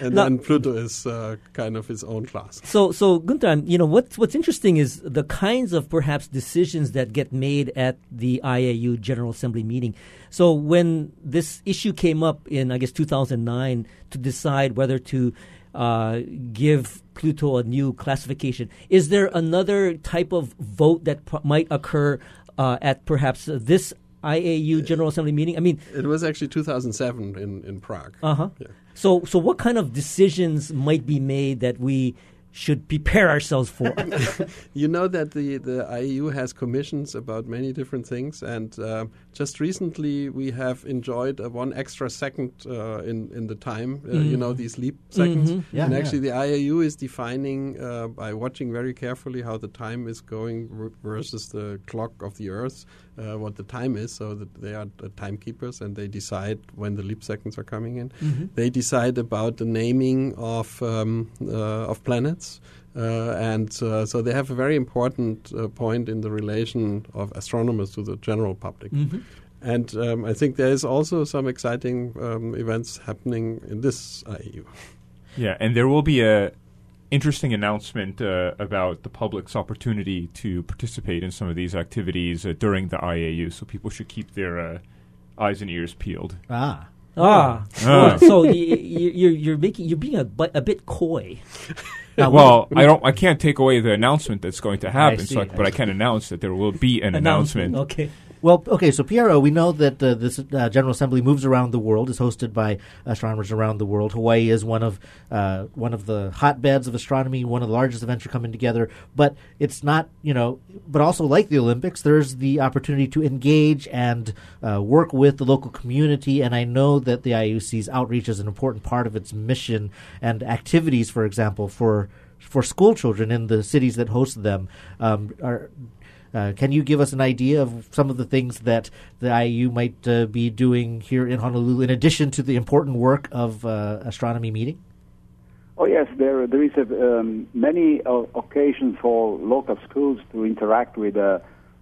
and Now- then Pluto is uh, kind of his own class. So, so Gunther, you know what's what's interesting is the kinds of perhaps decisions that get made at the IAU General Assembly meeting. So, when this issue came up in, I guess, 2009, to decide whether to uh, give Pluto a new classification, is there another type of vote that p- might occur uh, at perhaps this IAU General Assembly meeting? I mean, It was actually 2007 in, in Prague. uh huh. Yeah. So, so what kind of decisions might be made that we should prepare ourselves for? you know that the, the IAU has commissions about many different things, and um just recently we have enjoyed uh, one extra second uh, in in the time. Uh, You Mm. know these leap seconds, Mhm. Yeah, and yeah. actually the IAU is defining uh, by watching very carefully how the time is going versus the clock of the Earth, uh, what the time is, so that they are the timekeepers and they decide when the leap seconds are coming in. Mhm. They decide about the naming of um, uh, of planets. Uh, and uh, so they have a very important uh, point in the relation of astronomers to the general public. Mhm. And um, I think there is also some exciting um, events happening in this IAU. Yeah, and there will be a interesting announcement uh, about the public's opportunity to participate in some of these activities uh, during the IAU. So people should keep their uh, eyes and ears peeled. Ah. Ah, Ah. so y- y- you're you're making you're being a, bu- a bit coy. well, I don't. I can't take away the announcement that's going to happen. see, so, I, I but I see. can announce that there will be an announcement. Okay. Well, okay, so Piero, we know that uh, this uh, General Assembly moves around the world, is hosted by astronomers around the world. Hawaii is one of uh, one of the hotbeds of astronomy, one of the largest events are coming together. But it's not, you know, but also like the Olympics, there's the opportunity to engage and uh, work with the local community. And I know that the IUC's outreach is an important part of its mission and activities, for example, for for school children in the cities that host them. Um, are uh, can you give us an idea of some of the things that the IU might uh, be doing here in Honolulu, in addition to the important work of uh, astronomy meeting? Oh yes, there there is a, um, many uh, occasions for local schools to interact with uh,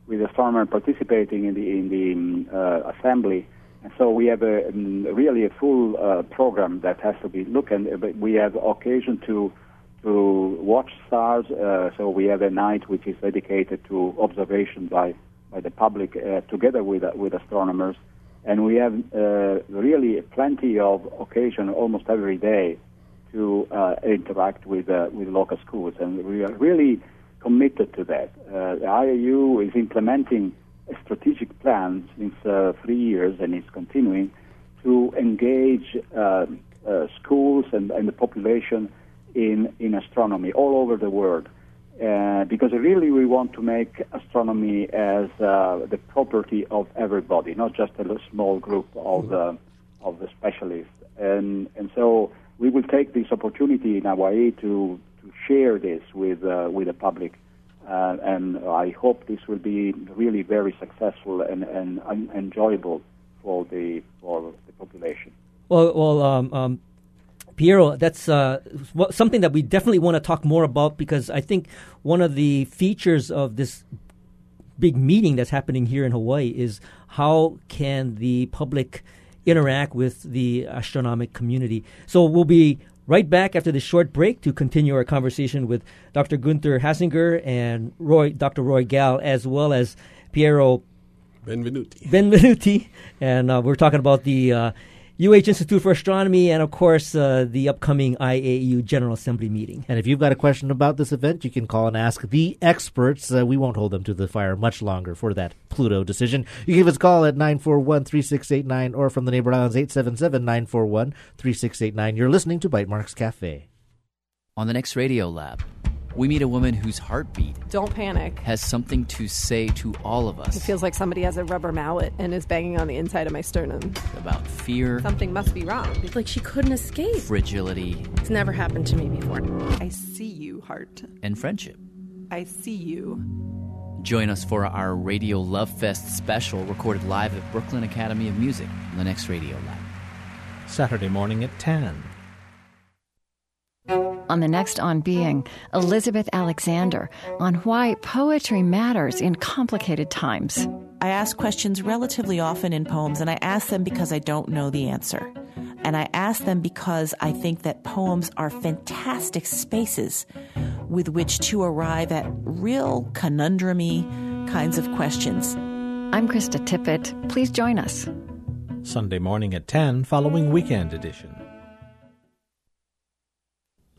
with astronomers participating in the in the um, uh, assembly, and so we have a um, really a full uh, program that has to be looked at. We have occasion to to watch stars. Uh, so we have a night which is dedicated to observation by by the public uh, together with uh, with astronomers, and we have uh, really plenty of occasion almost every day to uh, interact with uh, with local schools, and we are really committed to that. The IAU is implementing a strategic plan since three years, and is continuing to engage schools and, and the population in in astronomy all over the world. Uh, because really we want to make astronomy as uh, the property of everybody, not just a small group of uh, of the specialists. And and so we will take this opportunity in Hawaii to to share this with uh, with the public. Uh, and I hope this will be really very successful and, and un- enjoyable for the for the population. Well, well, um, um, Piero, that's uh, something that we definitely want to talk more about because I think one of the features of this big meeting that's happening here in Hawaii is how can the public interact with the astronomic community. So we'll be right back after this short break to continue our conversation with Dr. Gunther Hasinger and Roy, Dr. Roy Gal, as well as Piero Benvenuti. Benvenuti. And uh, we're talking about the uh, UH Institute for Astronomy and, of course, uh, the upcoming IAU General Assembly meeting. And if you've got a question about this event, you can call and ask the experts. Uh, we won't hold them to the fire much longer for that Pluto decision. You give us a call at 941 3689 or from the Neighbor Islands 877 941 3689. You're listening to Bytemarks Cafe. On the next Radio Lab, we meet a woman whose heartbeat Don't panic. has something to say to all of us It feels like somebody has a rubber mallet and is banging on the inside of my sternum. about fear, Something must be wrong. It's like she couldn't escape. fragility, It's never happened to me before. I see you, heart. and friendship. I see you. Join us for our Radio Love Fest special recorded live at Brooklyn Academy of Music on the next Radio Lab. Saturday morning at 10. On the next On Being, Elizabeth Alexander on why poetry matters in complicated times. I ask questions relatively often in poems, and I ask them because I don't know the answer. And I ask them because I think that poems are fantastic spaces with which to arrive at real conundrumy kinds of questions. I'm Krista Tippett. Please join us. Sunday morning at 10, following Weekend Edition.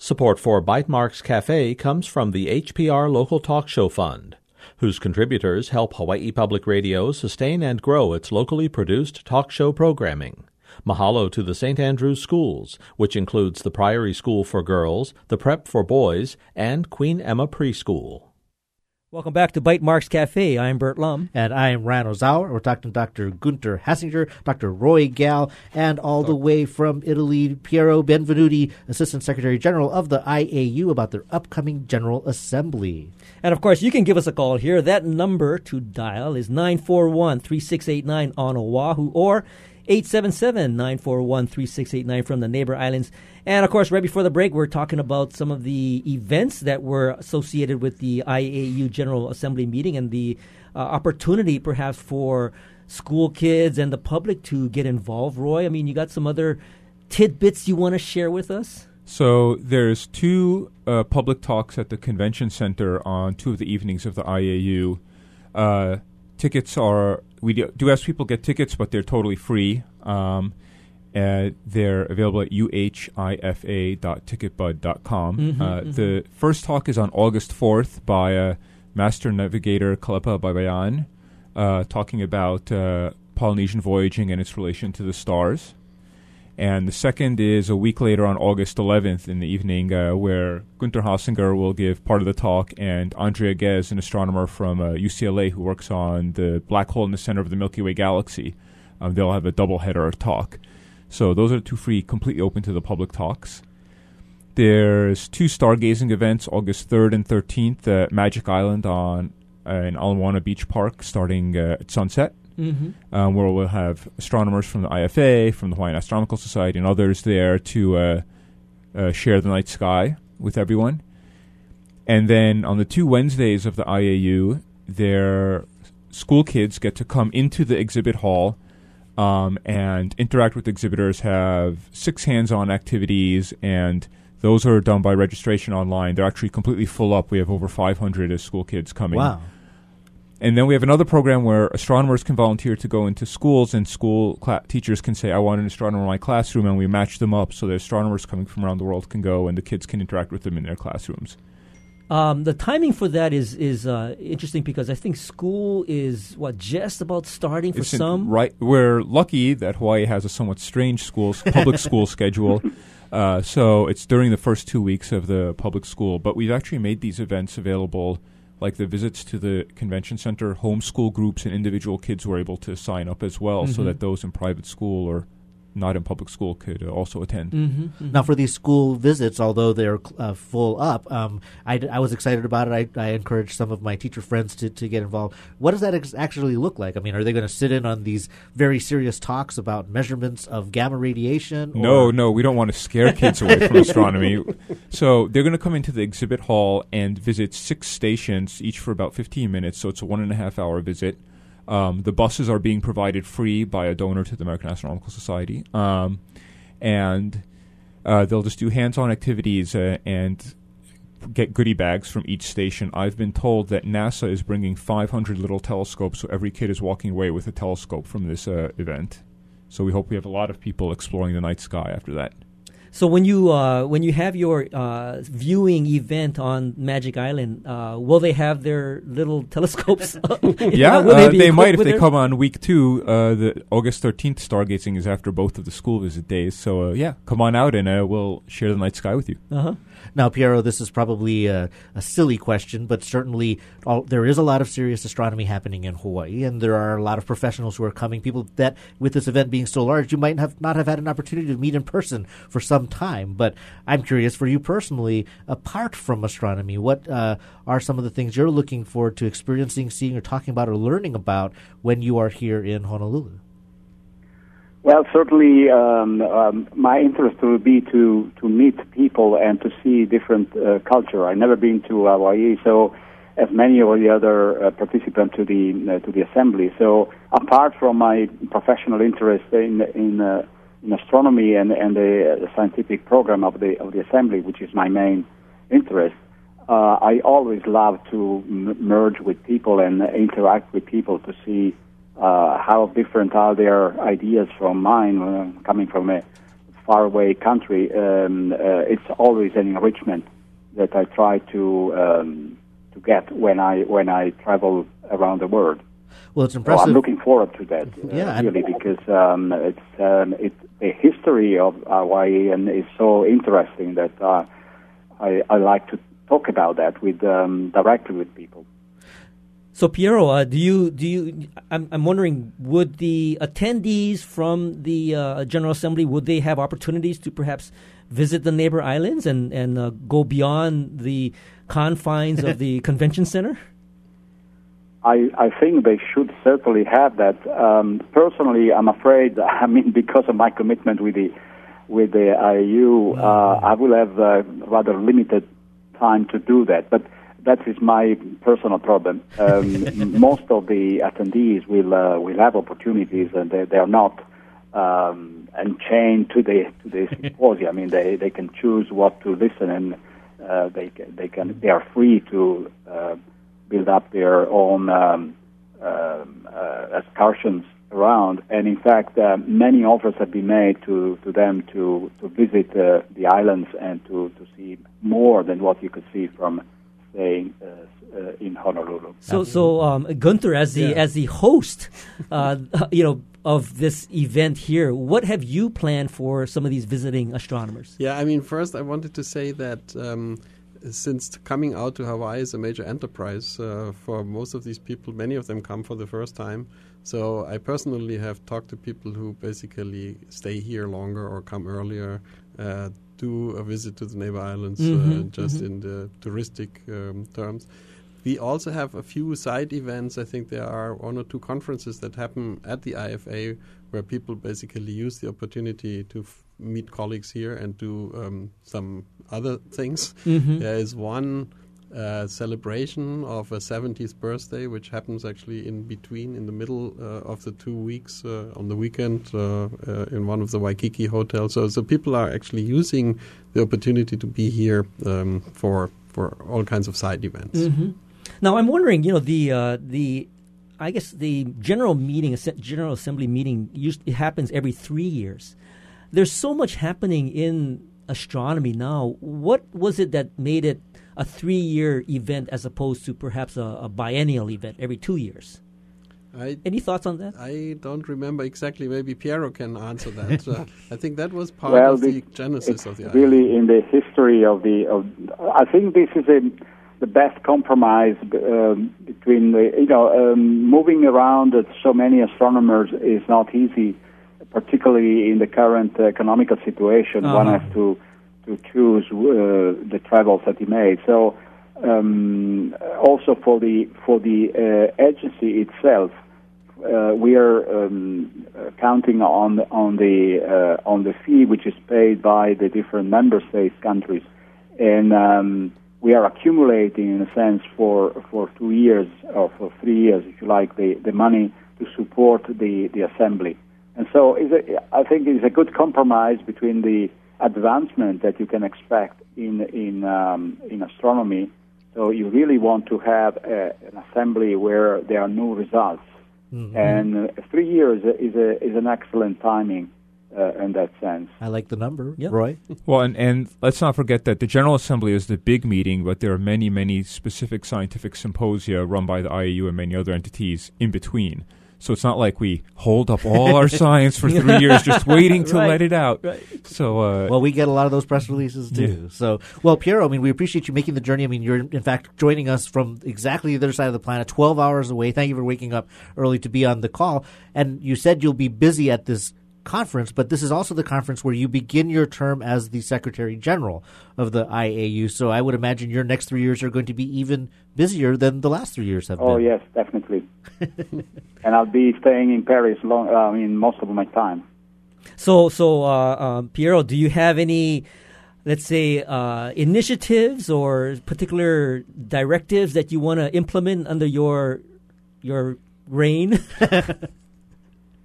Support for Bytemarks Cafe comes from the HPR Local Talk Show Fund, whose contributors help Hawaii Public Radio sustain and grow its locally produced talk show programming. Mahalo to the St. Andrews Schools, which includes the Priory School for Girls, the Prep for Boys, and Queen Emma Preschool. Welcome back to Bytemarks Cafe. I'm Burt Lum. And I'm Ryan Ozawa. We're talking to Dr. Gunther Hasinger, Dr. Roy Gal, and all the way from Italy, Piero Benvenuti, Assistant Secretary General of the IAU, about their upcoming General Assembly. And of course, you can give us a call here. That number to dial is 941 3689 on Oahu or 877 941 3689 from the neighbor islands. And of course, right before the break, we're talking about some of the events that were associated with the IAU General Assembly meeting and the uh, opportunity perhaps for school kids and the public to get involved. Roy, I mean, you got some other tidbits you want to share with us? So there's two uh, public talks at the convention center on two of the evenings of the IAU. Uh, tickets are we do, do ask people get tickets, but they're totally free. Um, uh, they're available at uhifa.ticketbud.com. Mhm, uh, mhm. The first talk is on August 4th by uh, Master Navigator Kalepa Baybayan, uh, talking about uh, Polynesian voyaging and its relation to the stars. And the second is a week later on August 11th in the evening, uh, where Gunther Hasinger will give part of the talk, and Andrea Ghez, an astronomer from uh, UCLA who works on the black hole in the center of the Milky Way galaxy, um, they'll have a double header talk. So those are two free, completely open to the public talks. There's two stargazing events, August 3rd and 13th at Magic Island on uh, in Beach Park, starting uh, at sunset Mhm. um, where we'll have astronomers from the IFA, from the Hawaiian Astronomical Society, and others there to uh, uh, share the night sky with everyone. And then on the two Wednesdays of the IAU, their school kids get to come into the exhibit hall um, and interact with exhibitors, have six hands on activities, and those are done by registration online. They're actually completely full up. We have over 500 as school kids coming. Wow. And then we have another program where astronomers can volunteer to go into schools, and school cla- teachers can say, "I want an astronomer in my classroom," and we match them up so that astronomers coming from around the world can go, and the kids can interact with them in their classrooms. Um, the timing for that is is uh, interesting because I think school is what just about starting for some. right. We're lucky that Hawaii has a somewhat strange schools public school schedule. Uh, so it's during the first two weeks of the public school, but we've actually made these events available, like the visits to the convention center. Homeschool groups and individual kids were able to sign up as well, so Mhm. that those in private school or not in public school could uh, also attend. Mm-hmm, Now, for these school visits, although they're uh, full up, um, I, d- I was excited about it. I, I encouraged some of my teacher friends to, to get involved. What does that ex- actually look like? I mean, are they going to sit in on these very serious talks about measurements of gamma radiation? or- No, no, we don't want to scare kids away from astronomy. So they're going to come into the exhibit hall and visit six stations, each for about 15 minutes. So it's a one and a half hour visit. Um, the buses are being provided free by a donor to the American Astronomical Society. Um, and Uh, they'll just do hands-on activities uh, and get goodie bags from each station. I've been told that NASA is bringing 500 little telescopes, so every kid is walking away with a telescope from this uh, event. So we hope we have a lot of people exploring the night sky after that. So when you uh, when you have your uh, viewing event on Magic Island, uh, will they have their little telescopes? yeah, uh, they might if they their- come on week two. Uh, the August 13th stargazing is after both of the school visit days. So uh, yeah, come on out and uh, we'll share the night sky with you. Uh-huh. Now, Piero, this is probably a, a silly question, but certainly all, there is a lot of serious astronomy happening in Hawaii, and there are a lot of professionals who are coming. People that, with this event being so large, you might have not have had an opportunity to meet in person for some time. But I'm curious for you personally, apart from astronomy, what uh, are some of the things you're looking forward to experiencing, seeing, or talking about, or learning about when you are here in Honolulu? Well, certainly, um, um, my interest will be to to meet people and to see different uh, culture. I've never been to Hawaii, so as many of the other uh, participants to the uh, to the assembly. So, apart from my professional interest in in, uh, in astronomy and and the, the scientific program of the of the assembly, which is my main interest, uh, I always love to m- merge with people and interact with people to see uh, how different are their ideas from mine uh, coming from a faraway country. Um, uh, it's always an enrichment that I try to um, to get when I when I travel around the world. Well, it's So impressive. I'm looking forward to that, uh, Yeah, really, because um, it's um, it, the history of Hawaii and is so interesting that uh, I, I like to talk about that with um, directly with people. So Piero, uh, do you do you? I'm I'm wondering, would the attendees from the uh, General Assembly would they have opportunities to perhaps visit the neighbor islands and and uh, go beyond the confines of the convention center? I, I think they should certainly have that. Um, personally, I'm afraid. I mean, because of my commitment with the with the IU, uh, I will have uh, rather limited time to do that. But that is my personal problem. Um, most of the attendees will uh, will have opportunities, and they, they are not um, unchained to the to the symposium. I mean, they, they can choose what to listen, and uh, they they can they are free to uh, build up their own um, um, uh, excursions around. And in fact, uh, many offers have been made to, to them to to visit uh, the islands and to, to see more than what you could see from staying uh, uh, in Honolulu. So, so um, Gunther, as the Yeah. as the host, uh, you know, of this event here, what have you planned for some of these visiting astronomers? Yeah, I mean, first I wanted to say that um, since coming out to Hawaii is a major enterprise uh, for most of these people, many of them come for the first time. So I personally have talked to people who basically stay here longer or come earlier, uh, do a visit to the neighbor islands uh, Mhm, just mhm. in the touristic um, terms. We also have a few side events. I think there are one or two conferences that happen at the IFA where people basically use the opportunity to f- meet colleagues here and do um, some other things. Mhm. There is one celebration of a 70th birthday, which happens actually in between, in the middle uh, of the two weeks uh, on the weekend uh, uh, in one of the Waikiki hotels. So, so people are actually using the opportunity to be here um, for for all kinds of side events. hmm Now, I'm wondering, you know, the uh, the I guess the general meeting, general assembly meeting, it happens every three years. There's so much happening in astronomy now. What was it that made it a three-year event as opposed to perhaps a, a biennial event every two years? I, Any thoughts on that? I don't remember exactly. Maybe Piero can answer that. Uh, I think that was part well, of the this- genesis it's of the idea. really in the history of the. Of, I think this is a, the best compromise um, between the. You know, um, moving around at so many astronomers is not easy, particularly in the current economical situation. One Uh-huh. has to to choose uh, the travels that he made. So. Um, also for the for the uh, agency itself, uh, we are um, counting on on the uh, on the fee which is paid by the different member states countries, and um, we are accumulating in a sense for for two years or for three years, if you like, the, the money to support the, the assembly. And so, a, I think it's a good compromise between the advancement that you can expect in in um, in astronomy. So you really want to have a, an assembly where there are new results, Mhm. and uh, three years is a is an excellent timing uh, in that sense. I like the number, Roy. Well, and, and let's not forget that the General Assembly is the big meeting, but there are many, many specific scientific symposia run by the IAU and many other entities in between. So it's not like we hold up all our science for three years just waiting to Right, let it out. right. So, uh, well, we get a lot of those press releases too. Yeah. So, well, Piero, I mean, we appreciate you making the journey. I mean, you're in fact joining us from exactly the other side of the planet, 12 hours away. Thank you for waking up early to be on the call. And you said you'll be busy at this conference, but this is also the conference where you begin your term as the Secretary General of the IAU. So I would imagine your next three years are going to be even busier than the last three years have Oh been. Oh, yes, definitely. And I'll be staying in Paris long. uh, I mean, most of my time. So, so uh, um, Piero, do you have any, let's say, uh, initiatives or particular directives that you want to implement under your your reign?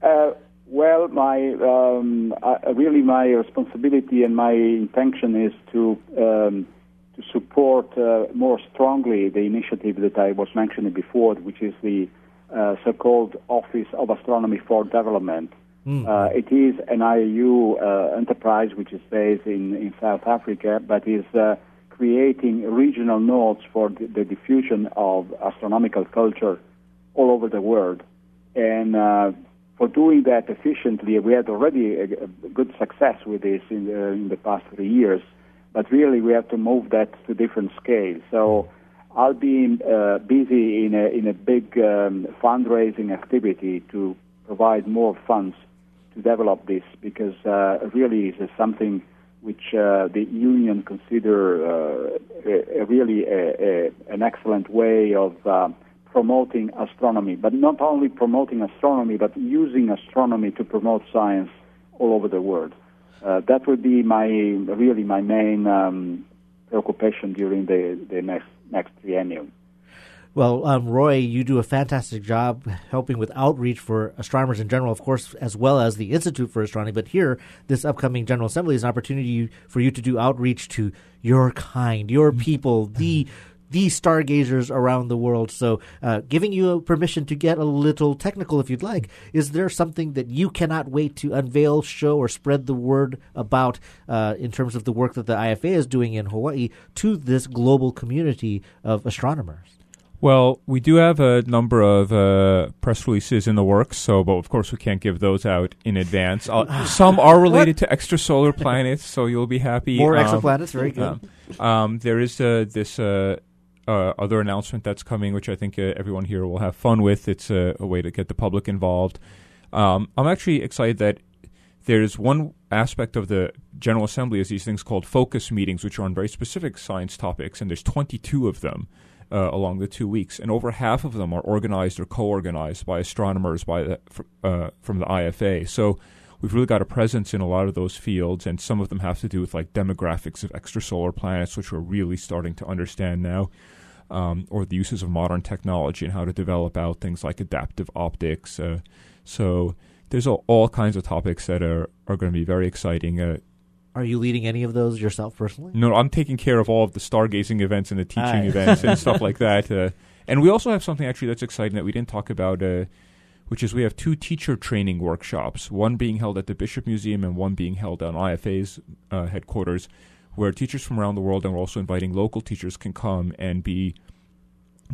Uh, well, my um, uh, really my responsibility and my intention is to um, to support uh, more strongly the initiative that I was mentioning before, which is the uh, so-called Office of Astronomy for Development. Uh, it is an IAU uh, enterprise which is based in, in South Africa, but is uh, creating regional nodes for the, the diffusion of astronomical culture all over the world. And uh, for doing that efficiently, we had already a, a good success with this in the, in the past three years, but really we have to move that to different scales. So I'll be uh, busy in a, in a big um, fundraising activity to provide more funds to develop this because uh, really is something which uh, the union consider uh, a, a really a, an excellent way of uh, promoting astronomy, but not only promoting astronomy, but using astronomy to promote science all over the world. Uh, that would be my really my main um, preoccupation during the, the next next triennium. Well, um, Roy, you do a fantastic job helping with outreach for astronomers in general, of course, as well as the Institute for Astronomy. But here, this upcoming General Assembly is an opportunity for you to do outreach to your kind, your people, the the stargazers around the world. So, uh, giving you permission to get a little technical, if you'd like, is there something that you cannot wait to unveil, show, or spread the word about uh, in terms of the work that the IFA is doing in Hawaii to this global community of astronomers? Well, we do have a number of uh, press releases in the works, so but of course we can't give those out in advance. Uh, some are related to extrasolar planets, so you'll be happy. More exoplanets, very good. Um, um, there is uh, this uh, uh, other announcement that's coming, which I think uh, everyone here will have fun with. It's a, a way to get the public involved. Um, I'm actually excited that there's one aspect of the General Assembly is these things called focus meetings, which are on very specific science topics, and there's 22 of them uh, along the two weeks, and over half of them are organized or co-organized by astronomers by the, uh, from the IFA. So we've really got a presence in a lot of those fields, and some of them have to do with like demographics of extrasolar planets, which we're really starting to understand now. Um, or the uses of modern technology and how to develop out things like adaptive optics. Uh, so there's all, all kinds of topics that are, are going to be very exciting. Uh, Are you leading any of those yourself personally? no, I'm taking care of all of the stargazing events and the teaching events and stuff like that. Uh, and we also have something actually that's exciting that we didn't talk about, uh, which is we have two teacher training workshops, one being held at the Bishop Museum and one being held on IFA's uh, headquarters, where teachers from around the world and we're also inviting local teachers can come and be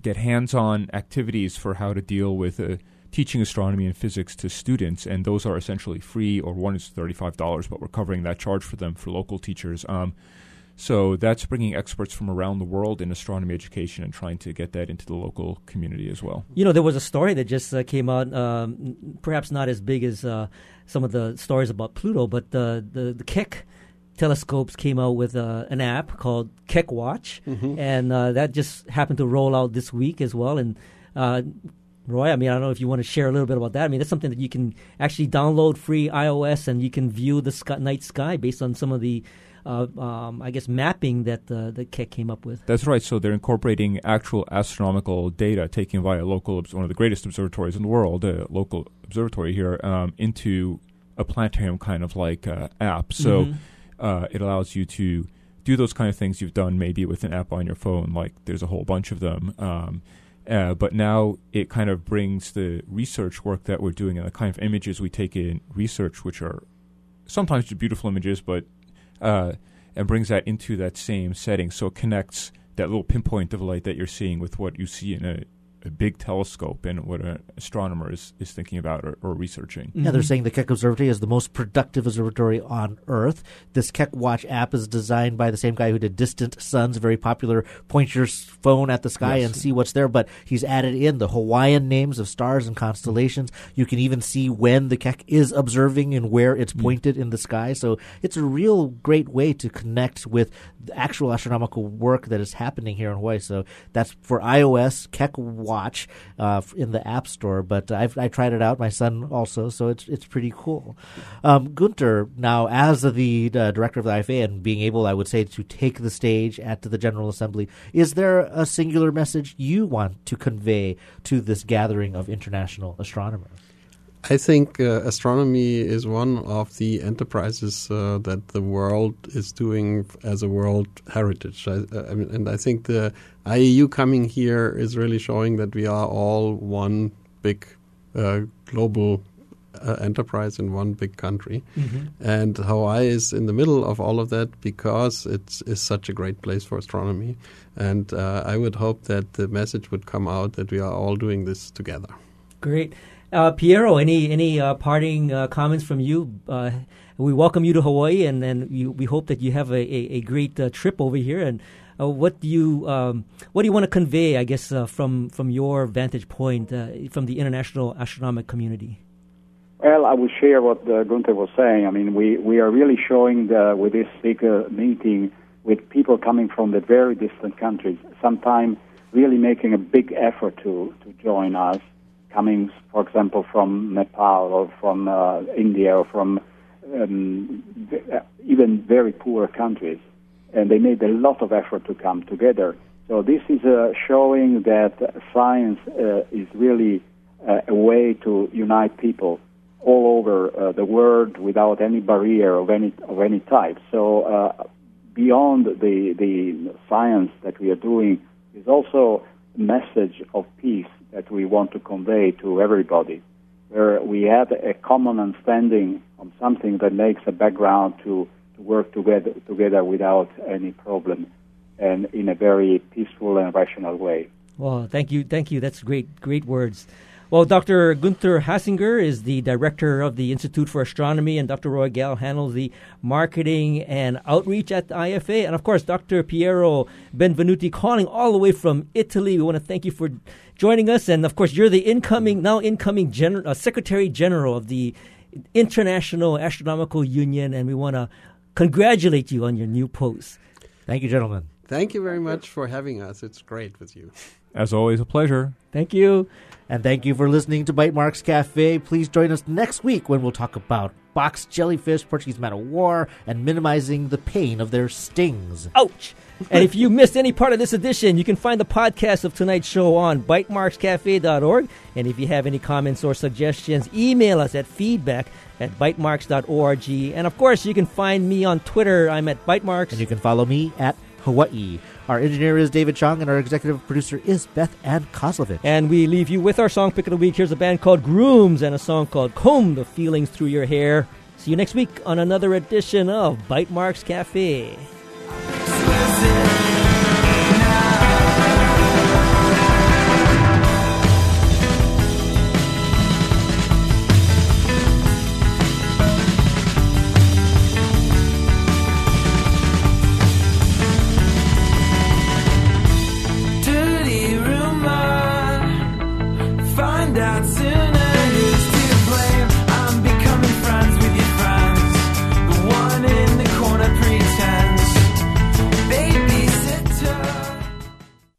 get hands-on activities for how to deal with uh, teaching astronomy and physics to students, and those are essentially free, or one is thirty-five dollars, but we're covering that charge for them for local teachers. Um, so that's bringing experts from around the world in astronomy education and trying to get that into the local community as well. You know, there was a story that just uh, came out, um, perhaps not as big as uh, some of the stories about Pluto, but the the, the Keck telescopes came out with uh, an app called Keck Watch, Mhm. and uh, that just happened to roll out this week as well. And uh, Roy, I mean, I don't know if you want to share a little bit about that. I mean, that's something that you can actually download free iOS, and you can view the sky, night sky based on some of the, uh, um, I guess, mapping that uh, the Keck came up with. That's right. So they're incorporating actual astronomical data taken by a local, obs- one of the greatest observatories in the world, a local observatory here, um, into a planetarium kind of like uh, app. So Mhm. Uh, it allows you to do those kind of things you've done maybe with an app on your phone. Like there's a whole bunch of them. Um, uh, but now it kind of brings the research work that we're doing and the kind of images we take in research, which are sometimes beautiful images, but uh, and brings that into that same setting. So it connects that little pinpoint of light that you're seeing with what you see in a a big telescope and what an astronomer is, is thinking about or, or researching. Yeah, they're mm-hmm. saying the Keck Observatory is the most productive observatory on Earth. This Keck Watch app is designed by the same guy who did Distant Suns, a very popular point your phone at the sky Yes. and see what's there. But he's added in the Hawaiian names of stars and constellations. You can even see when the Keck is observing and where it's mm. pointed in the sky. So it's a real great way to connect with actual astronomical work that is happening here in Hawaii. So that's for iOS, Keck Watch uh, in the App Store. But I've I tried it out. My son also, so it's it's pretty cool. Um, Gunther, now as the uh, director of the IFA and being able, I would say, to take the stage at the General Assembly, is there a singular message you want to convey to this gathering of international astronomers? I think uh, astronomy is one of the enterprises uh, that the world is doing as a world heritage. I, I mean, and I think the IAU coming here is really showing that we are all one big uh, global uh, enterprise in one big country. Mhm. And Hawaii is in the middle of all of that because it is such a great place for astronomy. And uh, I would hope that the message would come out that we are all doing this together. Great. Uh, Piero, any any uh, parting uh, comments from you? Uh, we welcome you to Hawaii, and, and we hope that you have a, a, a great uh, trip over here. And uh, what do you um, what do you want to convey? I guess from from your vantage point from the international astronomic community. Well, I will share what Gunther was saying. I mean, we, we are really showing the, with this big meeting with people coming from the very distant countries, sometimes really making a big effort to, to join us, coming, for example, from Nepal or from uh, India or from um, uh, even very poor countries. And they made a lot of effort to come together. So this is uh, showing that science uh, is really uh, a way to unite people all over uh, the world without any barrier of any of any type. So beyond the the science that we are doing is also a message of peace that we want to convey to everybody, where we have a common understanding on something that makes a background to, to work together together without any problem and in a very peaceful and rational way. Well, thank you, thank you. That's great, great words. Well, Dr. Gunther Hasinger is the director of the Institute for Astronomy, and Dr. Roy Gale handles the marketing and outreach at the IFA. And of course, Dr. Piero Benvenuti calling all the way from Italy. We want to thank you for joining us. And of course, you're the incoming, now incoming Gen- uh, Secretary General of the International Astronomical Union, and we want to congratulate you on your new post. Thank you, gentlemen. Thank you very much for having us. It's great with you. As always, a pleasure. Thank you. And thank you for listening to Bytemarks Cafe. Please join us next week when we'll talk about box jellyfish, Portuguese man of war, and minimizing the pain of their stings. Ouch! and if you missed any part of this edition, you can find the podcast of tonight's show on bytemarkscafe.org. And if you have any comments or suggestions, email us at feedback at bytemarks.org. And of course, you can find me on Twitter. I'm at bytemarks. And you can follow me at Hawaii. Our engineer is David Chong, and our executive producer is Beth Ann Kozlovich. And we leave you with our song pick of the week. Here's a band called Grooms and a song called Comb the Feelings Through Your Hair. See you next week on another edition of Bytemarks Cafe.